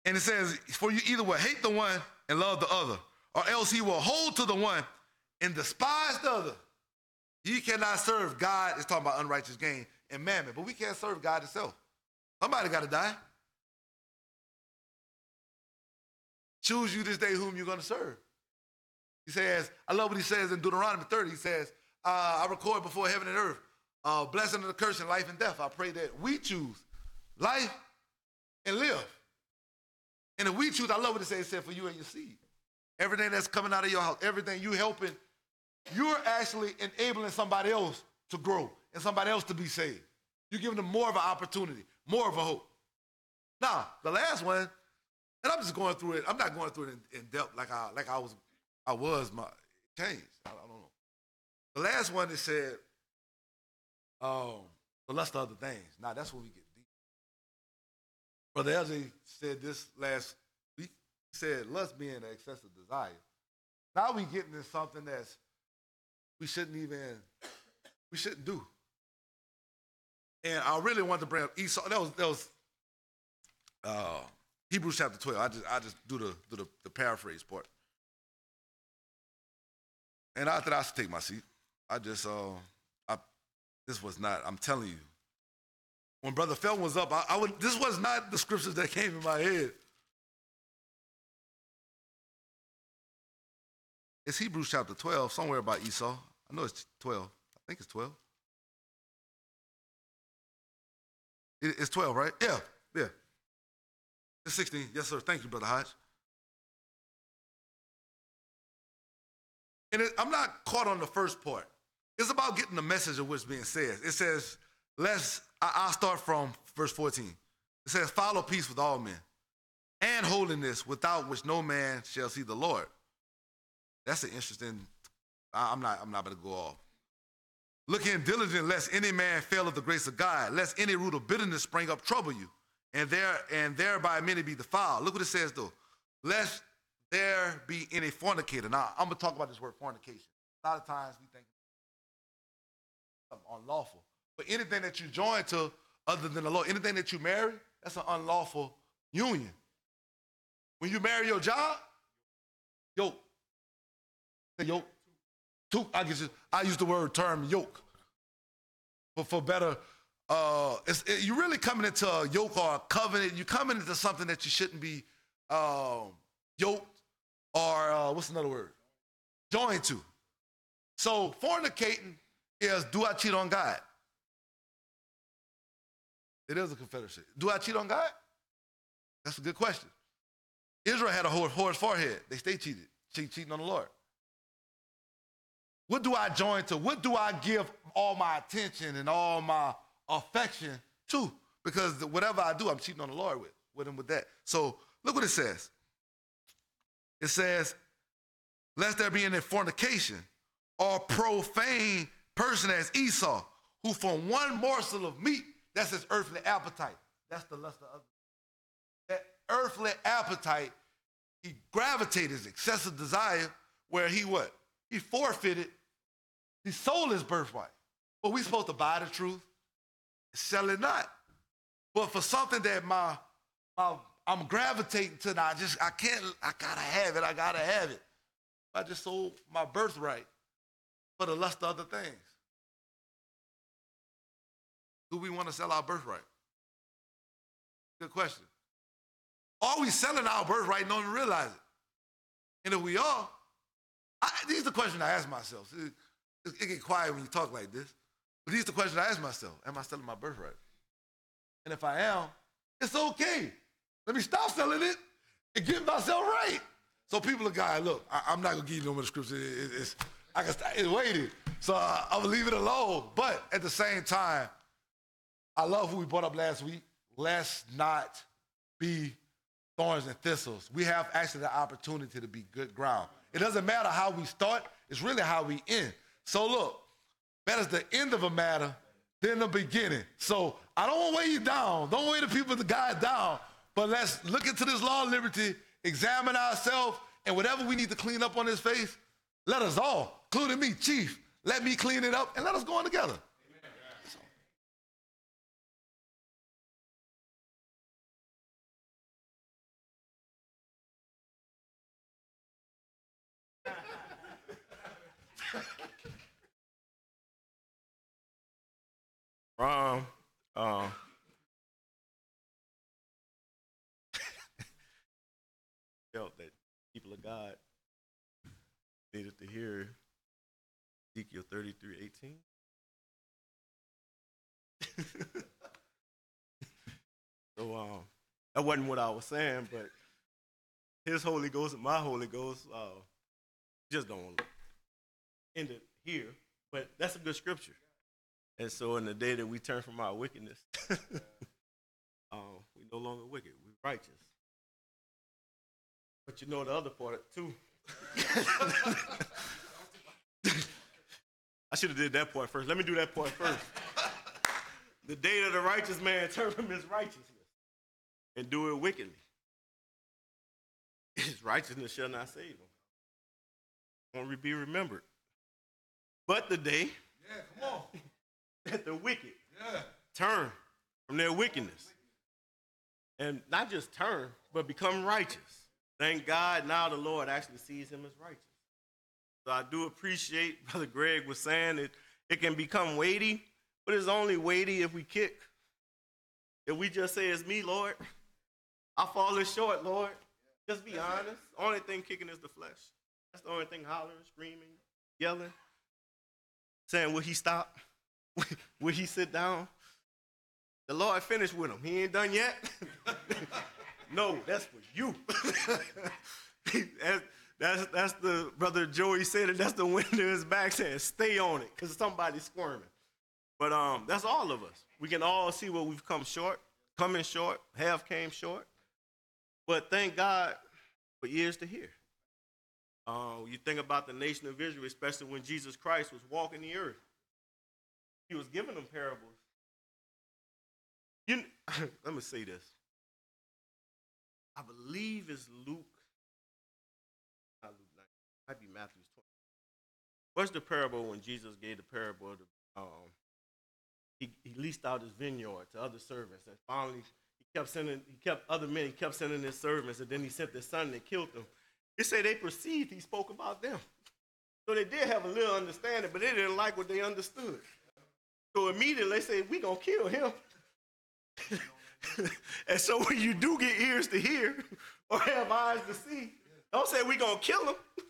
And it says, for you either will hate the one and love the other, or else he will hold to the one and despise the other. Ye cannot serve God, it's talking about unrighteous gain and mammon, but we can't serve God itself. Somebody got to die. Choose you this day whom you're going to serve. He says, I love what he says in Deuteronomy 30. He says, uh, I record before heaven and earth, uh, blessing and the curse and life and death. I pray that we choose life and live. And if we choose, I love what it says, it said for you and your seed. Everything that's coming out of your house, everything you helping, you're actually enabling somebody else to grow and somebody else to be saved. You're giving them more of an opportunity, more of a hope. Now, the last one, and I'm just going through it. I'm not going through it in, in depth like I like I was I was my changed. I, I, don't know. The last one it said, um, the lust of other things. Now that's when we get deep. Brother Elsie said this last week. He said lust being an excessive desire. Now we getting into something that's we shouldn't even we shouldn't do. And I really want to bring up Esau. That was that was uh, Hebrews chapter 12. I just I just do the do the, the paraphrase part. And after I should take my seat. I just uh I this was not, I'm telling you. When Brother Felton was up, I, I would this was not the scriptures that came in my head. It's Hebrews chapter 12, somewhere about Esau. I know it's 12. I think it's 12. It's 12, right? Yeah. It's 16. Yes, sir. Thank you, Brother Hodge. And it, I'm not caught on the first part. It's about getting the message of what's being said. It says, let's, I, I'll start from verse 14. It says, follow peace with all men and holiness without which no man shall see the Lord. That's an interesting, I- I'm not, I'm not going to go off. Look in diligent, lest any man fail of the grace of God, lest any root of bitterness spring up trouble you, and there and thereby many be defiled. Look what it says though. Lest there be any fornicator. Now I'm gonna talk about this word fornication. A lot of times we think unlawful. But anything that you join to other than the Lord, anything that you marry, that's an unlawful union. When you marry your job, yoke. Yoke. Two, I guess I use the word term yoke. But for better, uh, it, you're really coming into a yoke or a covenant. You're coming into something that you shouldn't be um, yoked or uh, what's another word? Joined to. So fornicating is do I cheat on God? It is a confederacy. Do I cheat on God? That's a good question. Israel had a horse forehead. They stay cheated, cheat, cheating on the Lord. What do I join to? What do I give all my attention and all my affection too, Because whatever I do, I'm cheating on the Lord with, with him with that. So look what it says. It says, lest there be any fornication or profane person as Esau, who from one morsel of meat, that's his earthly appetite. That's the lust of others. That earthly appetite, he gravitated his excessive desire, where he what? He forfeited, he sold his birthright. But we supposed to buy the truth, sell it not. But for something that my, my I'm gravitating to now, I just I can't, I gotta have it, I gotta have it. I just sold my birthright for the lust of other things. Do we want to sell our birthright? Good question. Are we selling our birthright and don't even realize it? And if we are, I, these are the questions I ask myself. It, it, it get quiet when you talk like this, but are the questions I ask myself. Am I selling my birthright? And if I am, it's okay. Let me stop selling it and get myself right. So people are going, look, I, am not gonna give you no more scripture. It, it, it's I can st- it's waiting. So I, I'm gonna leave it alone. But at the same time, I love who we brought up last week. Let's not be thorns and thistles. We have actually the opportunity to be good ground. It doesn't matter how we start, it's really how we end. So look, better is the end of a matter than the beginning. So I don't want to weigh you down. Don't weigh the people, the guy down. But let's look into this law of liberty, examine ourselves, and whatever we need to clean up on this face, let us all, including me, chief, let me clean it up and let us go on together. Um, um, felt that people of God needed to hear Ezekiel 33 18. so, um, that wasn't what I was saying, but his Holy Ghost and my Holy Ghost uh, just don't end it here. But that's a good scripture. And so, in the day that we turn from our wickedness, um, we no longer wicked, we're righteous. But you know the other part too. I should have did that part first. Let me do that part first. the day that the righteous man turn from his righteousness and do it wickedly, his righteousness shall not save him. Won't be remembered. But the day Yeah, come on. That the wicked Yeah. turn from their wickedness and not just turn, but become righteous. Thank God now the Lord actually sees him as righteous. So I do appreciate Brother Greg was saying that it can become weighty, but it's only weighty if we kick. If we just say, It's me, Lord. I falling short, Lord. Just be honest. Only thing kicking is the flesh. That's the only thing hollering, screaming, yelling, saying, Will he stop? Will he sit down? The Lord finished with him. He ain't done yet. no, that's for you. that's, that's, that's the brother Joey said it. That's the wind in his back saying, stay on it, because somebody's squirming. But um, that's all of us. We can all see where we've come short, coming short, have came short. But thank God for years to hear. Uh, you think about the nation of Israel, especially when Jesus Christ was walking the earth. He was giving them parables. You, let me say this. I believe it's Luke. Not Luke 9, might be Matthew's 20. What's the parable when Jesus gave the parable the, um, he, he leased out his vineyard to other servants, and finally he kept sending, he kept other men, he kept sending his servants, and then he sent his son and killed them. They say they perceived he spoke about them. So they did have a little understanding, but they didn't like what they understood. So immediately they say, we gonna kill him. and so when you do get ears to hear or have eyes to see, don't say we gonna kill him.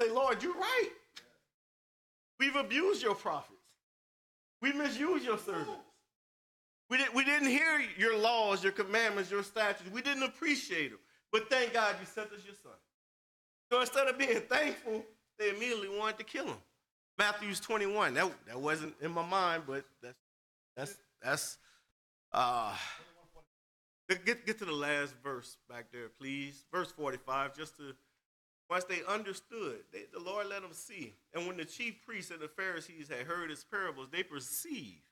Say, Lord, you're right. We've abused your prophets. We misused your servants. We, did, we didn't hear your laws, your commandments, your statutes. We didn't appreciate them. But thank God you sent us your son. So instead of being thankful, they immediately wanted to kill him. Matthew's 21. That, that wasn't in my mind, but that's that's that's uh get get to the last verse back there, please. Verse 45, just to once they understood, they, the Lord let them see. And when the chief priests and the Pharisees had heard his parables, they perceived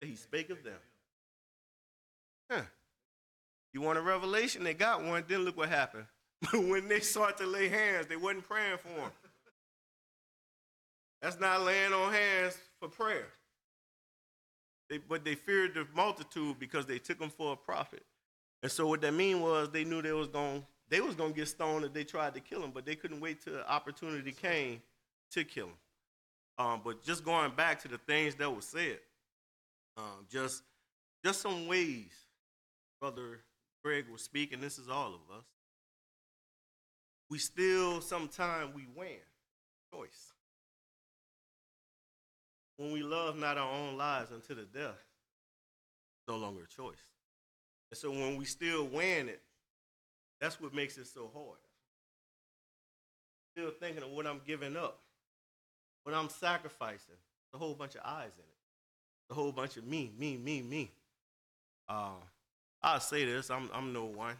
that he spake of them. Huh. You want a revelation? They got one. Then look what happened. when they sought to lay hands, they wasn't praying for him. That's not laying on hands for prayer. They, but they feared the multitude because they took him for a prophet. And so what that mean was they knew they was going they was to get stoned if they tried to kill him, but they couldn't wait till the opportunity came to kill him. Um, but just going back to the things that were said, um, just just some ways, brother Greg was speaking. This is all of us. We still sometimes we win choice when we love not our own lives unto the death. No longer a choice. And so when we still win it, that's what makes it so hard. Still thinking of what I'm giving up, what I'm sacrificing. A whole bunch of eyes in it. A whole bunch of me, me, me, me. Uh, I'll say this, I'm, I'm no one.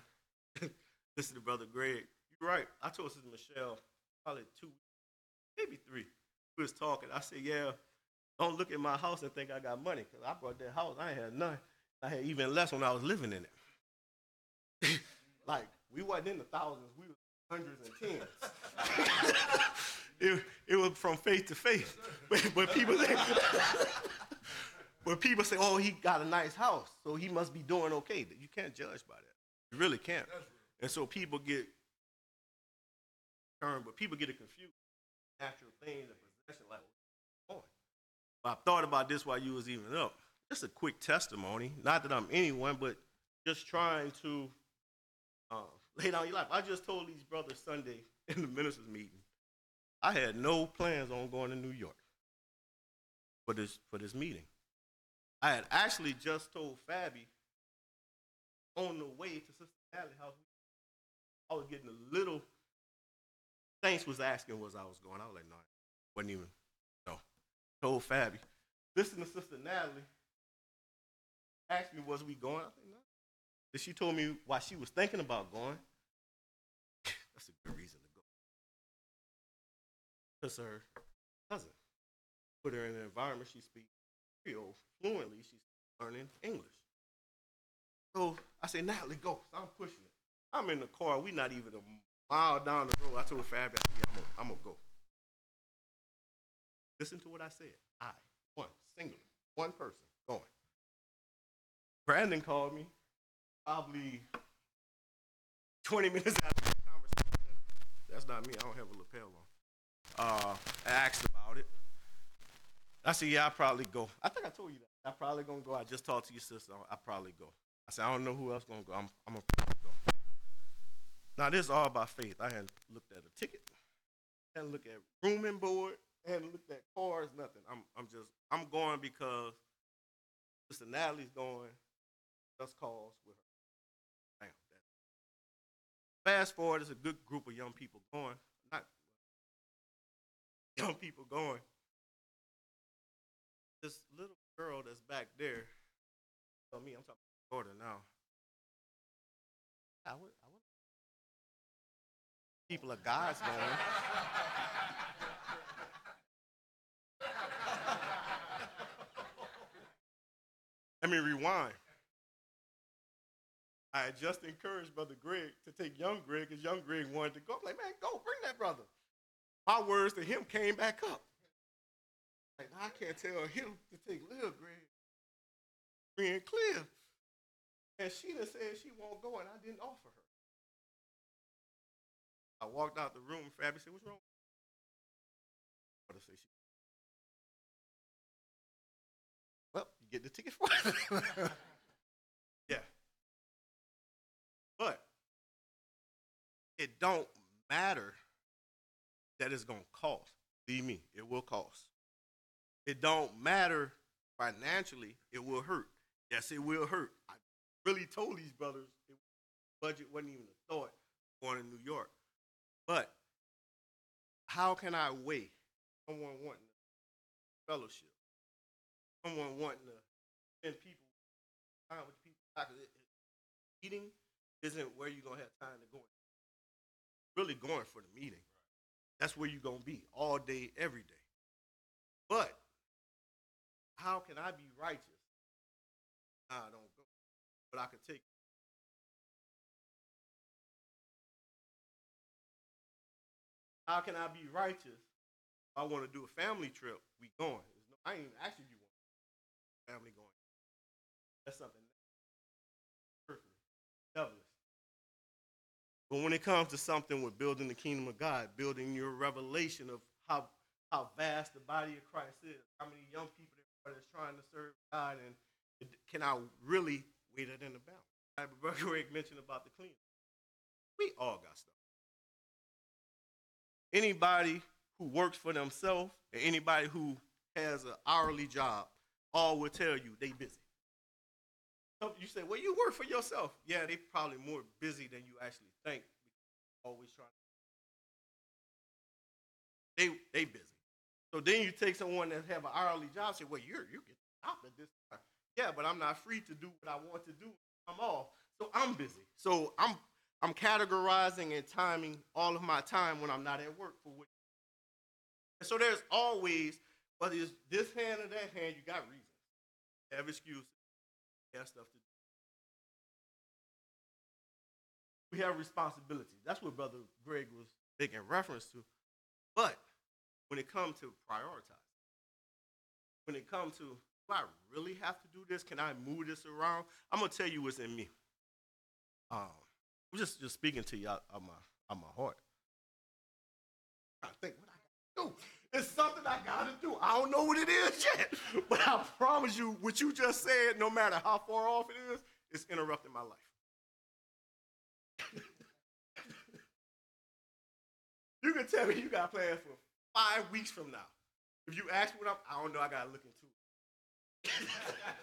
Listen to Brother Greg. You're right. I told Sister Michelle probably two, maybe three. We was talking. I said, yeah, don't look at my house and think I got money. Because I brought that house, I ain't had none. I had even less when I was living in it. like, we wasn't in the thousands, we were hundreds and tens. it, it was from faith to faith. But, but people say, but people say, oh, he got a nice house, so he must be doing okay. You can't judge by that. You really can't. And so people get turned, but people get it confused. Natural things and possession, like, I thought about this while you was even up. Just a quick testimony. Not that I'm anyone, but just trying to uh, lay down your life. I just told these brothers Sunday in the ministers' meeting. I had no plans on going to New York for this for this meeting. I had actually just told Fabi on the way to Sister Natalie house. I was getting a little. Saints was asking was I was going. I was like, no, wasn't even. Told Fabi. Listen to Sister Natalie. Asked me, was we going? I no. Then she told me why she was thinking about going. That's a good reason to go. Because her cousin put her in an environment she speaks Creole fluently. She's learning English. So I said, Natalie, go. So I'm pushing it. I'm in the car. we not even a mile down the road. I told Fabi, yeah, I'm I'm gonna go. Listen to what I said. I, one, singular, one person, going. Brandon called me probably 20 minutes after the conversation. That's not me. I don't have a lapel on. Uh, I asked about it. I said, yeah, I'll probably go. I think I told you that. I probably gonna go. I just talked to your sister. I probably go. I said, I don't know who else gonna go. I'm, I'm gonna probably go. Now this is all about faith. I hadn't looked at a ticket. I hadn't looked at room and board. I hadn't looked at cars. Nothing. I'm, I'm just, I'm going because Sister Natalie's going. Just calls with her. Bam. Fast forward, it's a good group of young people going. Not young people going. This little girl that's back there. Tell me, I'm talking daughter now. I would, I would. People are God's going. Let me rewind. I had just encouraged Brother Greg to take young Greg because young Greg wanted to go. I'm like, man, go, bring that brother. My words to him came back up. Like, I can't tell him to take little Greg. And clear. And she done said she won't go, and I didn't offer her. I walked out the room, Fabi said, what's wrong? Brother said, she get the ticket for it. yeah. But it don't matter that it's gonna cost. Believe me, it will cost. It don't matter financially, it will hurt. Yes, it will hurt. I really told these brothers it, budget wasn't even a thought going to New York. But how can I weigh someone wanting fellowship? Someone wanting to spend people time with people. Eating isn't where you're gonna have time to go. Really going for the meeting. That's where you're gonna be all day, every day. But how can I be righteous? I don't go. But I can take. How can I be righteous? I want to do a family trip. We going. No, I ain't asking you family going. That's something devilish. But when it comes to something with building the kingdom of God, building your revelation of how how vast the body of Christ is, how many young people there are that's trying to serve God, and can I really weigh that in the balance? Brother Greg mentioned about the cleaning. We all got stuff. Anybody who works for themselves, and anybody who has an hourly job, all will tell you they busy. You say, well, you work for yourself. Yeah, they probably more busy than you actually think. Always trying. They they busy. So then you take someone that have an hourly job, say, well, you're you get stop at this time. Yeah, but I'm not free to do what I want to do. I'm off. So I'm busy. So I'm I'm categorizing and timing all of my time when I'm not at work for what. And so there's always whether it's this hand or that hand, you got reasons. Have excuses. You have stuff to do. We have responsibilities. That's what Brother Greg was making reference to. But when it comes to prioritize, when it comes to, do I really have to do this? Can I move this around? I'm gonna tell you what's in me. Um, I'm just just speaking to you out of my out my heart. I think what I gotta do. It's something I gotta do. I don't know what it is yet, but I promise you, what you just said, no matter how far off it is, it's interrupting my life. you can tell me you got plans for five weeks from now. If you ask me what I'm, I don't know. I gotta look into it.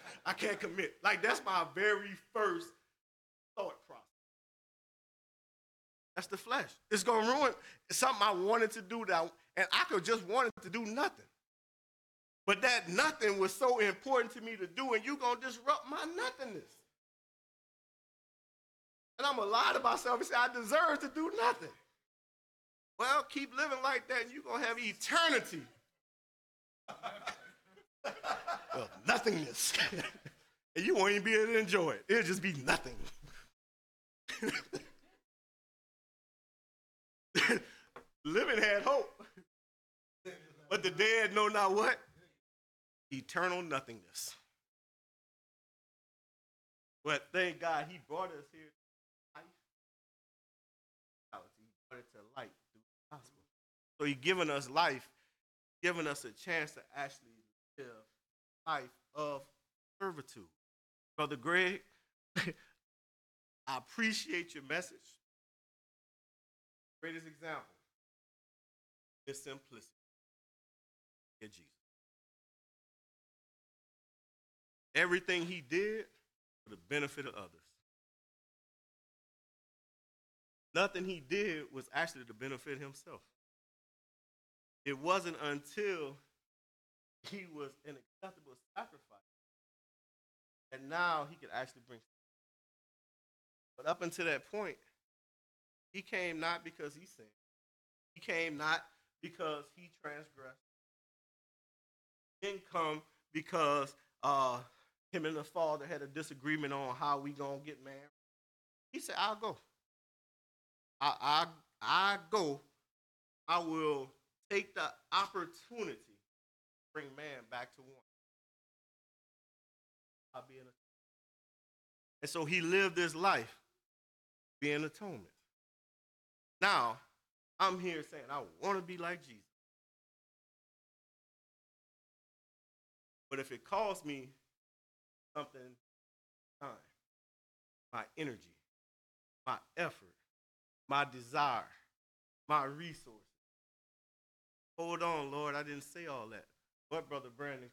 I can't commit. Like that's my very first thought process. That's the flesh. It's gonna ruin something I wanted to do that, I, and I could just wanted to do nothing. But that nothing was so important to me to do, and you're gonna disrupt my nothingness. And I'm gonna lie to myself and say I deserve to do nothing. Well, keep living like that, and you're gonna have eternity. well, nothingness. and you won't even be able to enjoy it. It'll just be nothing. Living had hope. But the dead know not what? Eternal nothingness. But thank God he brought us here to life. He brought it to light through the gospel. So he's given us life, giving us a chance to actually live life of servitude. Brother Greg, I appreciate your message. Greatest example is simplicity. In Jesus. Everything he did for the benefit of others. Nothing he did was actually to benefit himself. It wasn't until he was an acceptable sacrifice And now he could actually bring. But up until that point, he came not because he sinned. He came not because he transgressed. Didn't come because uh, him and the father had a disagreement on how we gonna get married. He said, "I'll go. I I I go. I will take the opportunity to bring man back to one. I'll be an and so he lived his life being atonement. Now, I'm here saying I want to be like Jesus. But if it costs me something, time, my energy, my effort, my desire, my resources. Hold on, Lord, I didn't say all that. But Brother Brandon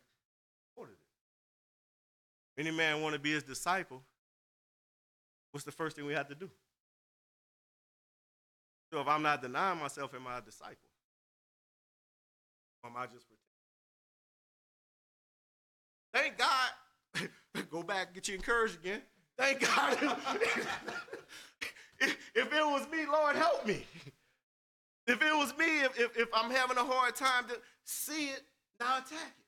quoted it. Any man want to be his disciple, what's the first thing we have to do? So if I'm not denying myself, am I a disciple? Or am I just? Thank God. Go back, get you encouraged again. Thank God. if, it was me, Lord, help me. If it was me, if, if, if I'm having a hard time to see it, now attack it.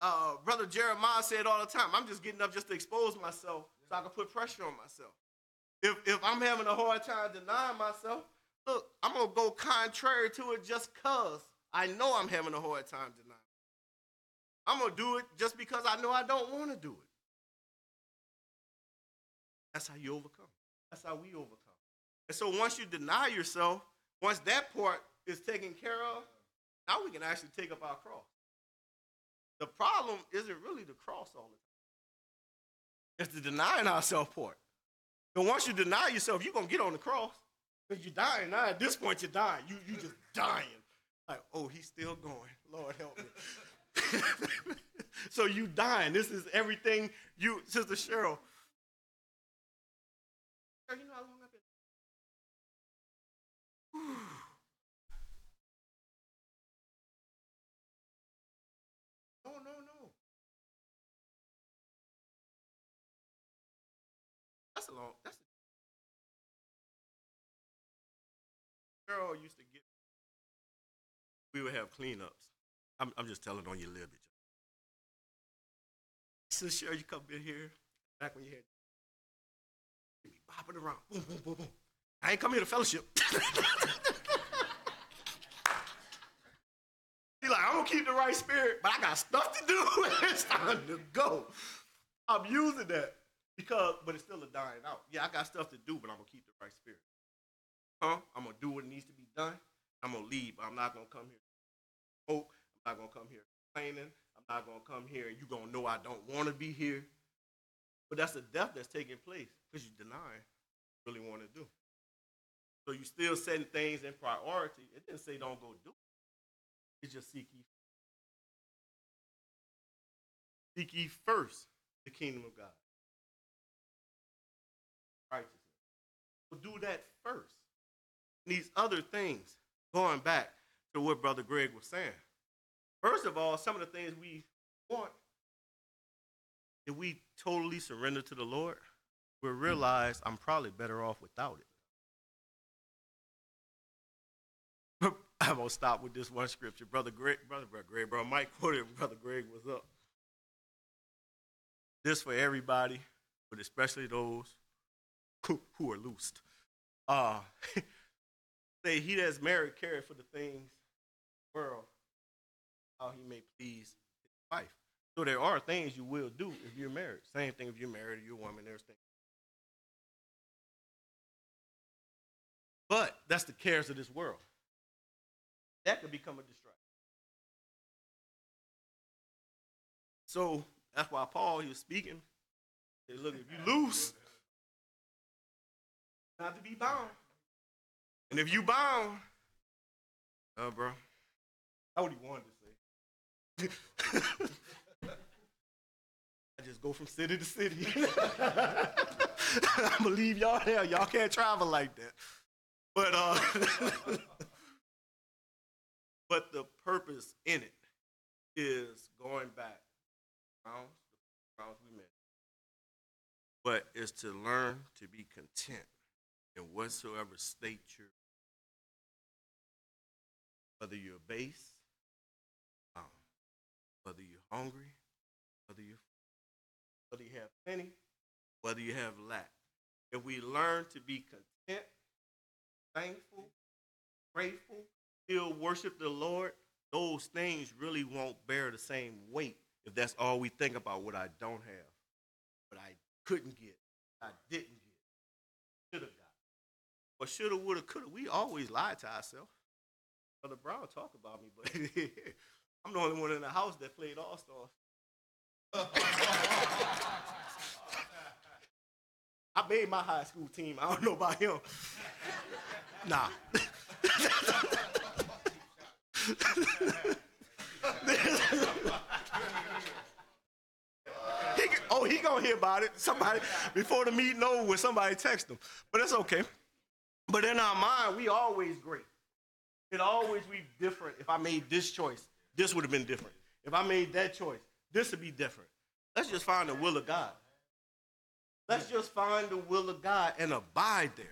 Uh, Brother Jeremiah said all the time, I'm just getting up just to expose myself so I can put pressure on myself. If, if I'm having a hard time denying myself, look, I'm going to go contrary to it just because I know I'm having a hard time denying. I'm going to do it just because I know I don't want to do it. That's how you overcome. That's how we overcome. And so once you deny yourself, once that part is taken care of, now we can actually take up our cross. The problem isn't really the cross all the time. It's the denying ourselves part. But once you deny yourself, you're gonna get on the cross. Because you're dying now. At this point, you're dying. You you just dying. Like, oh, he's still going. Lord help me. so you dying. This is everything you, Sister Cheryl. You. No, no, no. That's a long. That's. Girl used to get. We would have cleanups. I'm, I'm just telling on your little bit. So sure you come in here back when you had you be bopping around. Boom, boom, boom, boom. I ain't come here to fellowship. He like, I'm gonna keep the right spirit, but I got stuff to do. it's time to go. I'm using that because, but it's still a dying out. Yeah, I got stuff to do, but I'm gonna keep the right spirit. Huh? I'm gonna do what needs to be done. I'm gonna leave, but I'm not gonna come here. Oh, I'm not gonna come here complaining. I'm not gonna come here and you're gonna know I don't want to be here. But that's the death that's taking place because you deny you really want to do. So you still setting things in priority. It didn't say don't go do it. It's just seek ye. Seek ye first the kingdom of God. Righteousness. So do that first. These other things, going back to what Brother Greg was saying. First of all, some of the things we want, if we totally surrender to the Lord, we'll realize I'm probably better off without it. I'm gonna stop with this one scripture. Brother Greg, brother, brother Greg, bro, Mike quoted Brother Greg was up. This for everybody, but especially those who, who are loosed. Uh say he that's married careth for the things world, how he may please his wife. So there are things you will do if you're married. Same thing if you're married or you're a woman, there's things. But that's the cares of this world that could become a distraction. So that's why Paul he was speaking. He said, look, if you loose, not to be bound. And if you bound, uh, bro, that's what he wanted. I just go from city to city. Gonna leave y'all there. Y'all can't travel like that. But uh But the purpose in it is going back. Browns, Browns but is to learn to be content in whatsoever state you're whether you're base, whether you're hungry, whether you whether you have plenty, whether you have lack. If we learn to be content, thankful, grateful, still worship the Lord, those things really won't bear the same weight if that's all we think about what I don't have, what I couldn't get, I didn't get, should have got. But shoulda, woulda, coulda. We always lie to ourselves. Brother Brown talk about me, but I'm the only one in the house that played All Stars. I made my high school team. I don't know about him. Nah. He, oh, he gonna hear about it. Somebody before the meeting over somebody text him. But that's okay. But in our mind, we always great. It always be different. If I made this choice, this would have been different. If I made that choice, this would be different. Let's just find the will of God. Let's just find the will of God and abide there.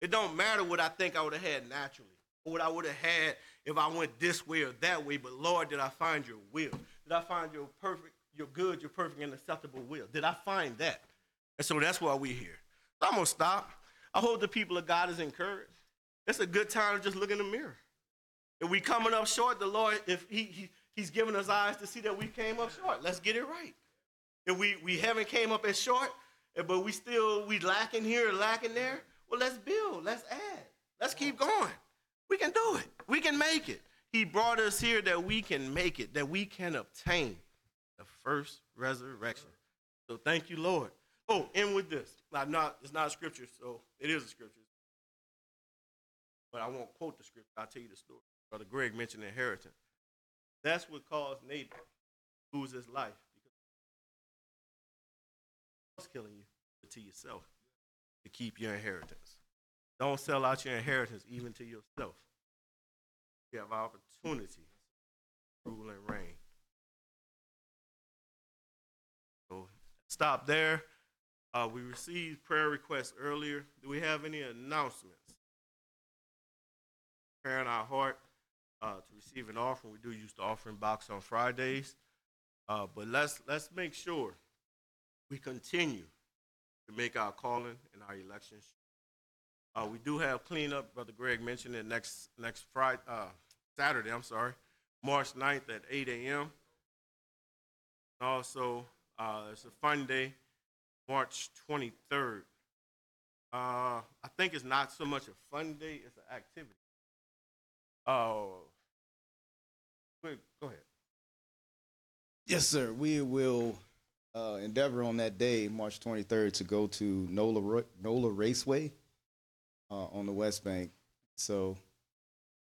It don't matter what I think I would have had naturally, or what I would have had if I went this way or that way. But Lord, did I find your will? Did I find your perfect, your good, your perfect and acceptable will? Did I find that? And so that's why we're here. So I'm gonna stop. I hope the people of God is encouraged. It's a good time to just look in the mirror. If we coming up short, the Lord, if he, he He's giving us eyes to see that we came up short, let's get it right. If we we haven't came up as short, but we still we lacking here, lacking there, well, let's build, let's add, let's keep going. We can do it. We can make it. He brought us here that we can make it, that we can obtain the first resurrection. So thank you, Lord. Oh, end with this, not, it's not a scripture, so it is a scripture. But I won't quote the scripture. I'll tell you the story. Brother Greg mentioned inheritance. That's what caused Naboth to lose his life because killing you, to yourself to keep your inheritance. Don't sell out your inheritance even to yourself. You have opportunity to rule and reign. So stop there. Uh, we received prayer requests earlier. Do we have any announcements? Preparing our heart uh, to receive an offering. We do use the offering box on Fridays, uh, but let's let's make sure we continue to make our calling and our elections. Uh, we do have cleanup. Brother Greg mentioned it next next Friday, uh, Saturday. I'm sorry, March 9th at 8 a.m. Also, uh, it's a fun day, March 23rd. Uh, I think it's not so much a fun day; it's an activity. Oh, Yes, sir. We will uh, endeavor on that day, March 23rd, to go to NOLA, NOLA Raceway uh, on the West Bank. So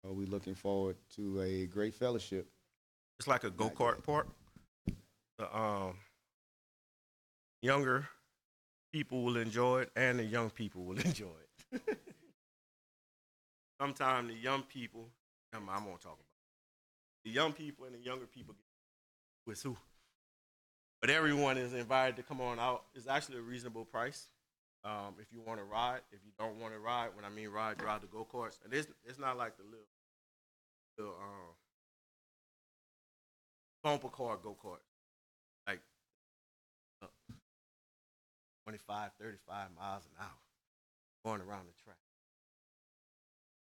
uh, we're looking forward to a great fellowship. It's like a go kart park. The um, younger people will enjoy it, and the young people will enjoy it. Sometimes the young people, I'm, I'm gonna talk about it. the young people and the younger people get with who. But everyone is invited to come on out. It's actually a reasonable price. Um, if you want to ride, if you don't want to ride, when I mean ride, drive the go karts, and it's it's not like the little, little um, bumper car go kart, like uh, 25, 35 miles an hour, going around the track.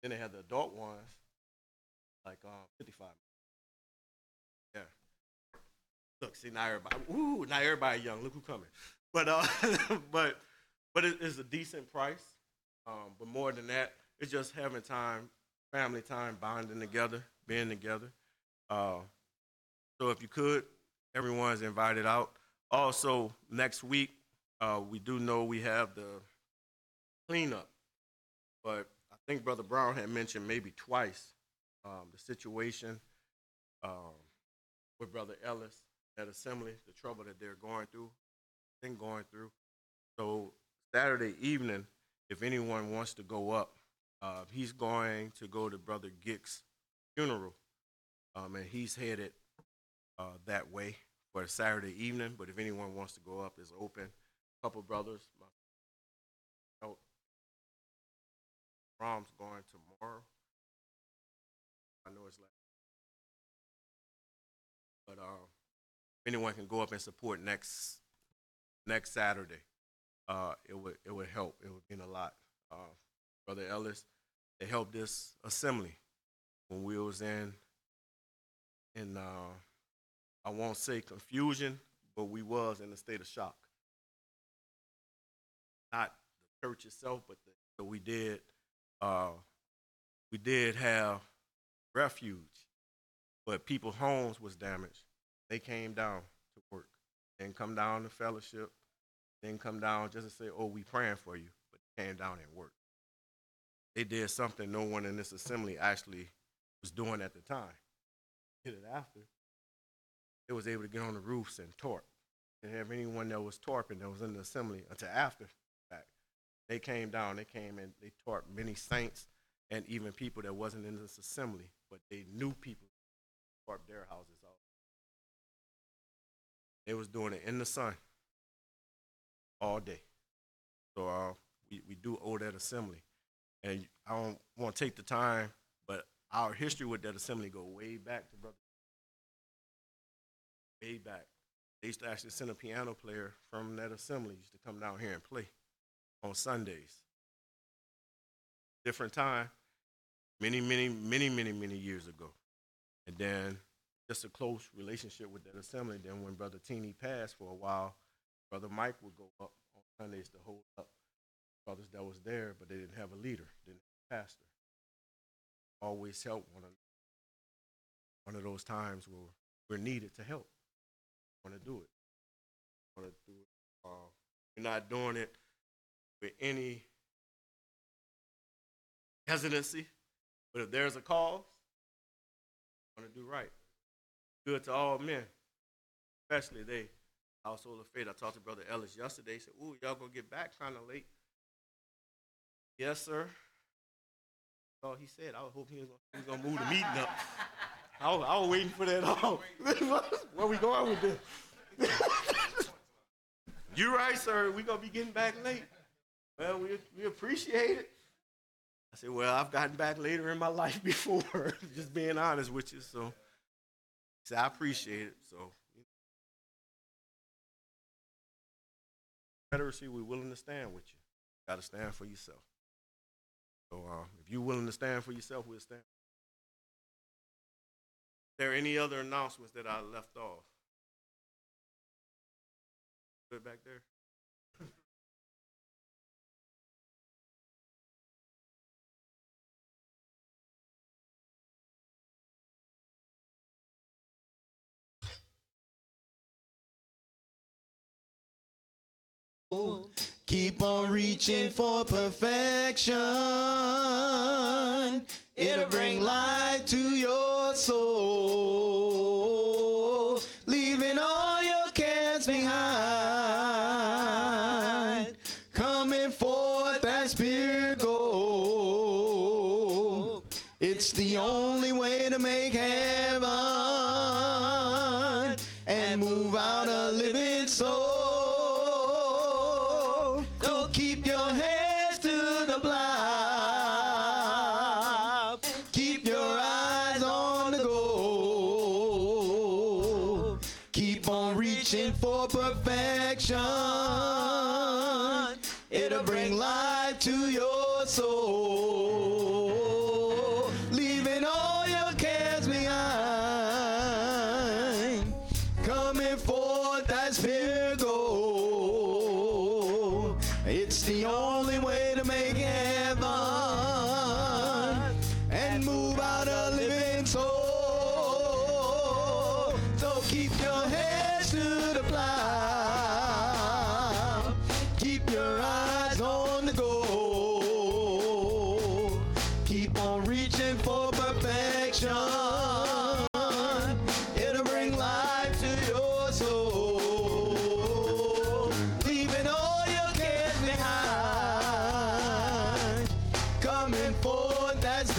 Then they have the adult ones, like um, 55. Yeah. Look, see now everybody, ooh, now everybody young. Look who coming. But uh, but but it, it's a decent price. Um, but more than that, it's just having time, family time, bonding together, being together. Uh, so if you could, everyone's invited out. Also, next week, uh, we do know we have the cleanup, but I think Brother Brown had mentioned maybe twice um, the situation um, with Brother Ellis at Assembly, the trouble that they're going through, been going through. So Saturday evening, if anyone wants to go up, uh, he's going to go to Brother Gick's funeral, um, and he's headed uh, that way for Saturday evening. But if anyone wants to go up, it's open. A couple brothers. My, oh, Rom's going tomorrow. I know it's like, but um, anyone can go up and support next next Saturday, uh, it would it would help. It would mean a lot. Uh, Brother Ellis, they helped this assembly when we was in in uh, I won't say confusion, but we was in a state of shock. Not the church itself, but the, so we did uh, we did have refuge, but people's homes was damaged. They came down to work, didn't come down to fellowship, didn't come down just to say, "Oh, we praying for you," but they came down and worked. They did something no one in this assembly actually was doing at the time. Did it after. They was able to get on the roofs and torp. Didn't have anyone that was torping that was in the assembly until after fact. They came down, they came and they torped many saints and even people that wasn't in this assembly, but they knew people torped their houses out. They was doing it in the sun all day. So uh, we, we do owe that assembly. And I don't want to take the time, but our history with that assembly go way back to brother. Way back. They used to actually send a piano player from that assembly used to come down here and play on Sundays. Different time, many, many, many, many, many years ago. And then just a close relationship with that assembly. Then when Brother Teeny passed for a while, Brother Mike would go up on Sundays to hold up brothers that was there, but they didn't have a leader, didn't have a pastor. Always help one. One of those times where we're needed to help. Want to do it. Want to do it. Uh, we're not doing it with any hesitancy, but if there's a cause, want to do right. Good to all men, especially they household of faith. I talked to Brother Ellis yesterday. He said, Ooh, y'all gonna get back kind of late. Yes, sir. That's all he said. I was hoping he was gonna, he was gonna move the meeting up. I was, I was waiting for that all. Where we going with this? You're right, sir. We gonna be getting back late. Well, we we appreciate it. I said, well, I've gotten back later in my life before. Just being honest with you. So, said, I appreciate it. So, Confederacy, we're willing to stand with you. Got to stand for yourself. So, uh, if you're willing to stand for yourself, we'll stand. there any other announcements that I left off? Put it back there. Keep on reaching for perfection. It'll bring light to your soul. Coming forth as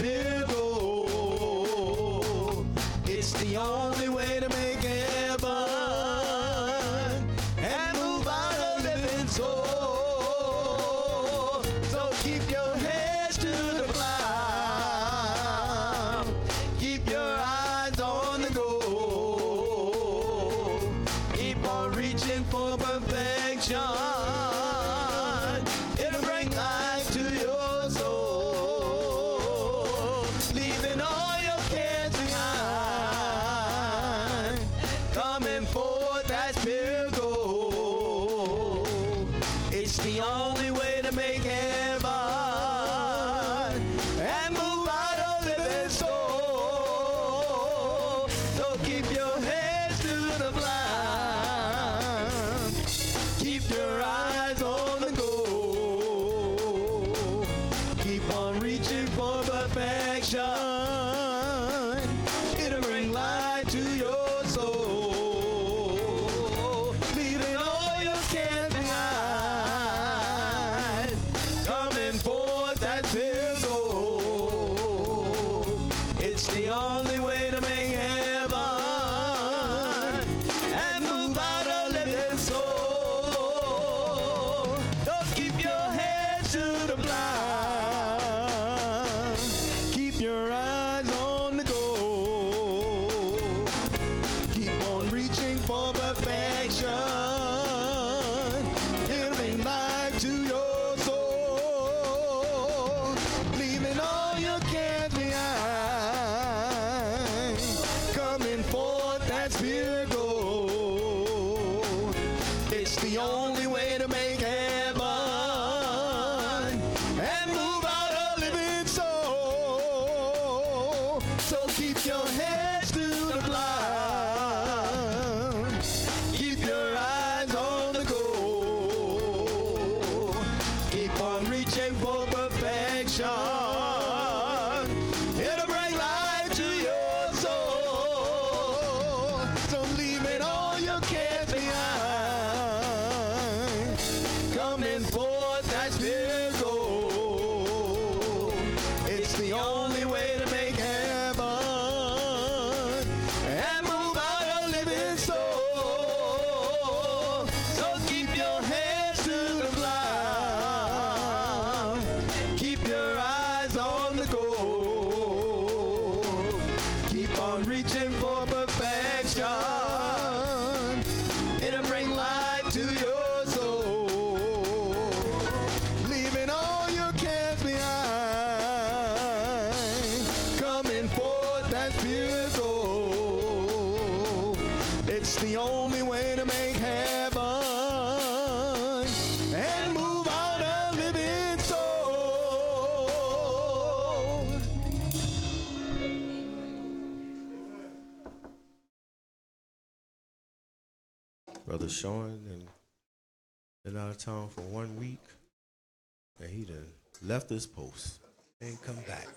post and come back.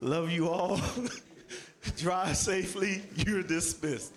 Love you all. Drive safely. You're dismissed.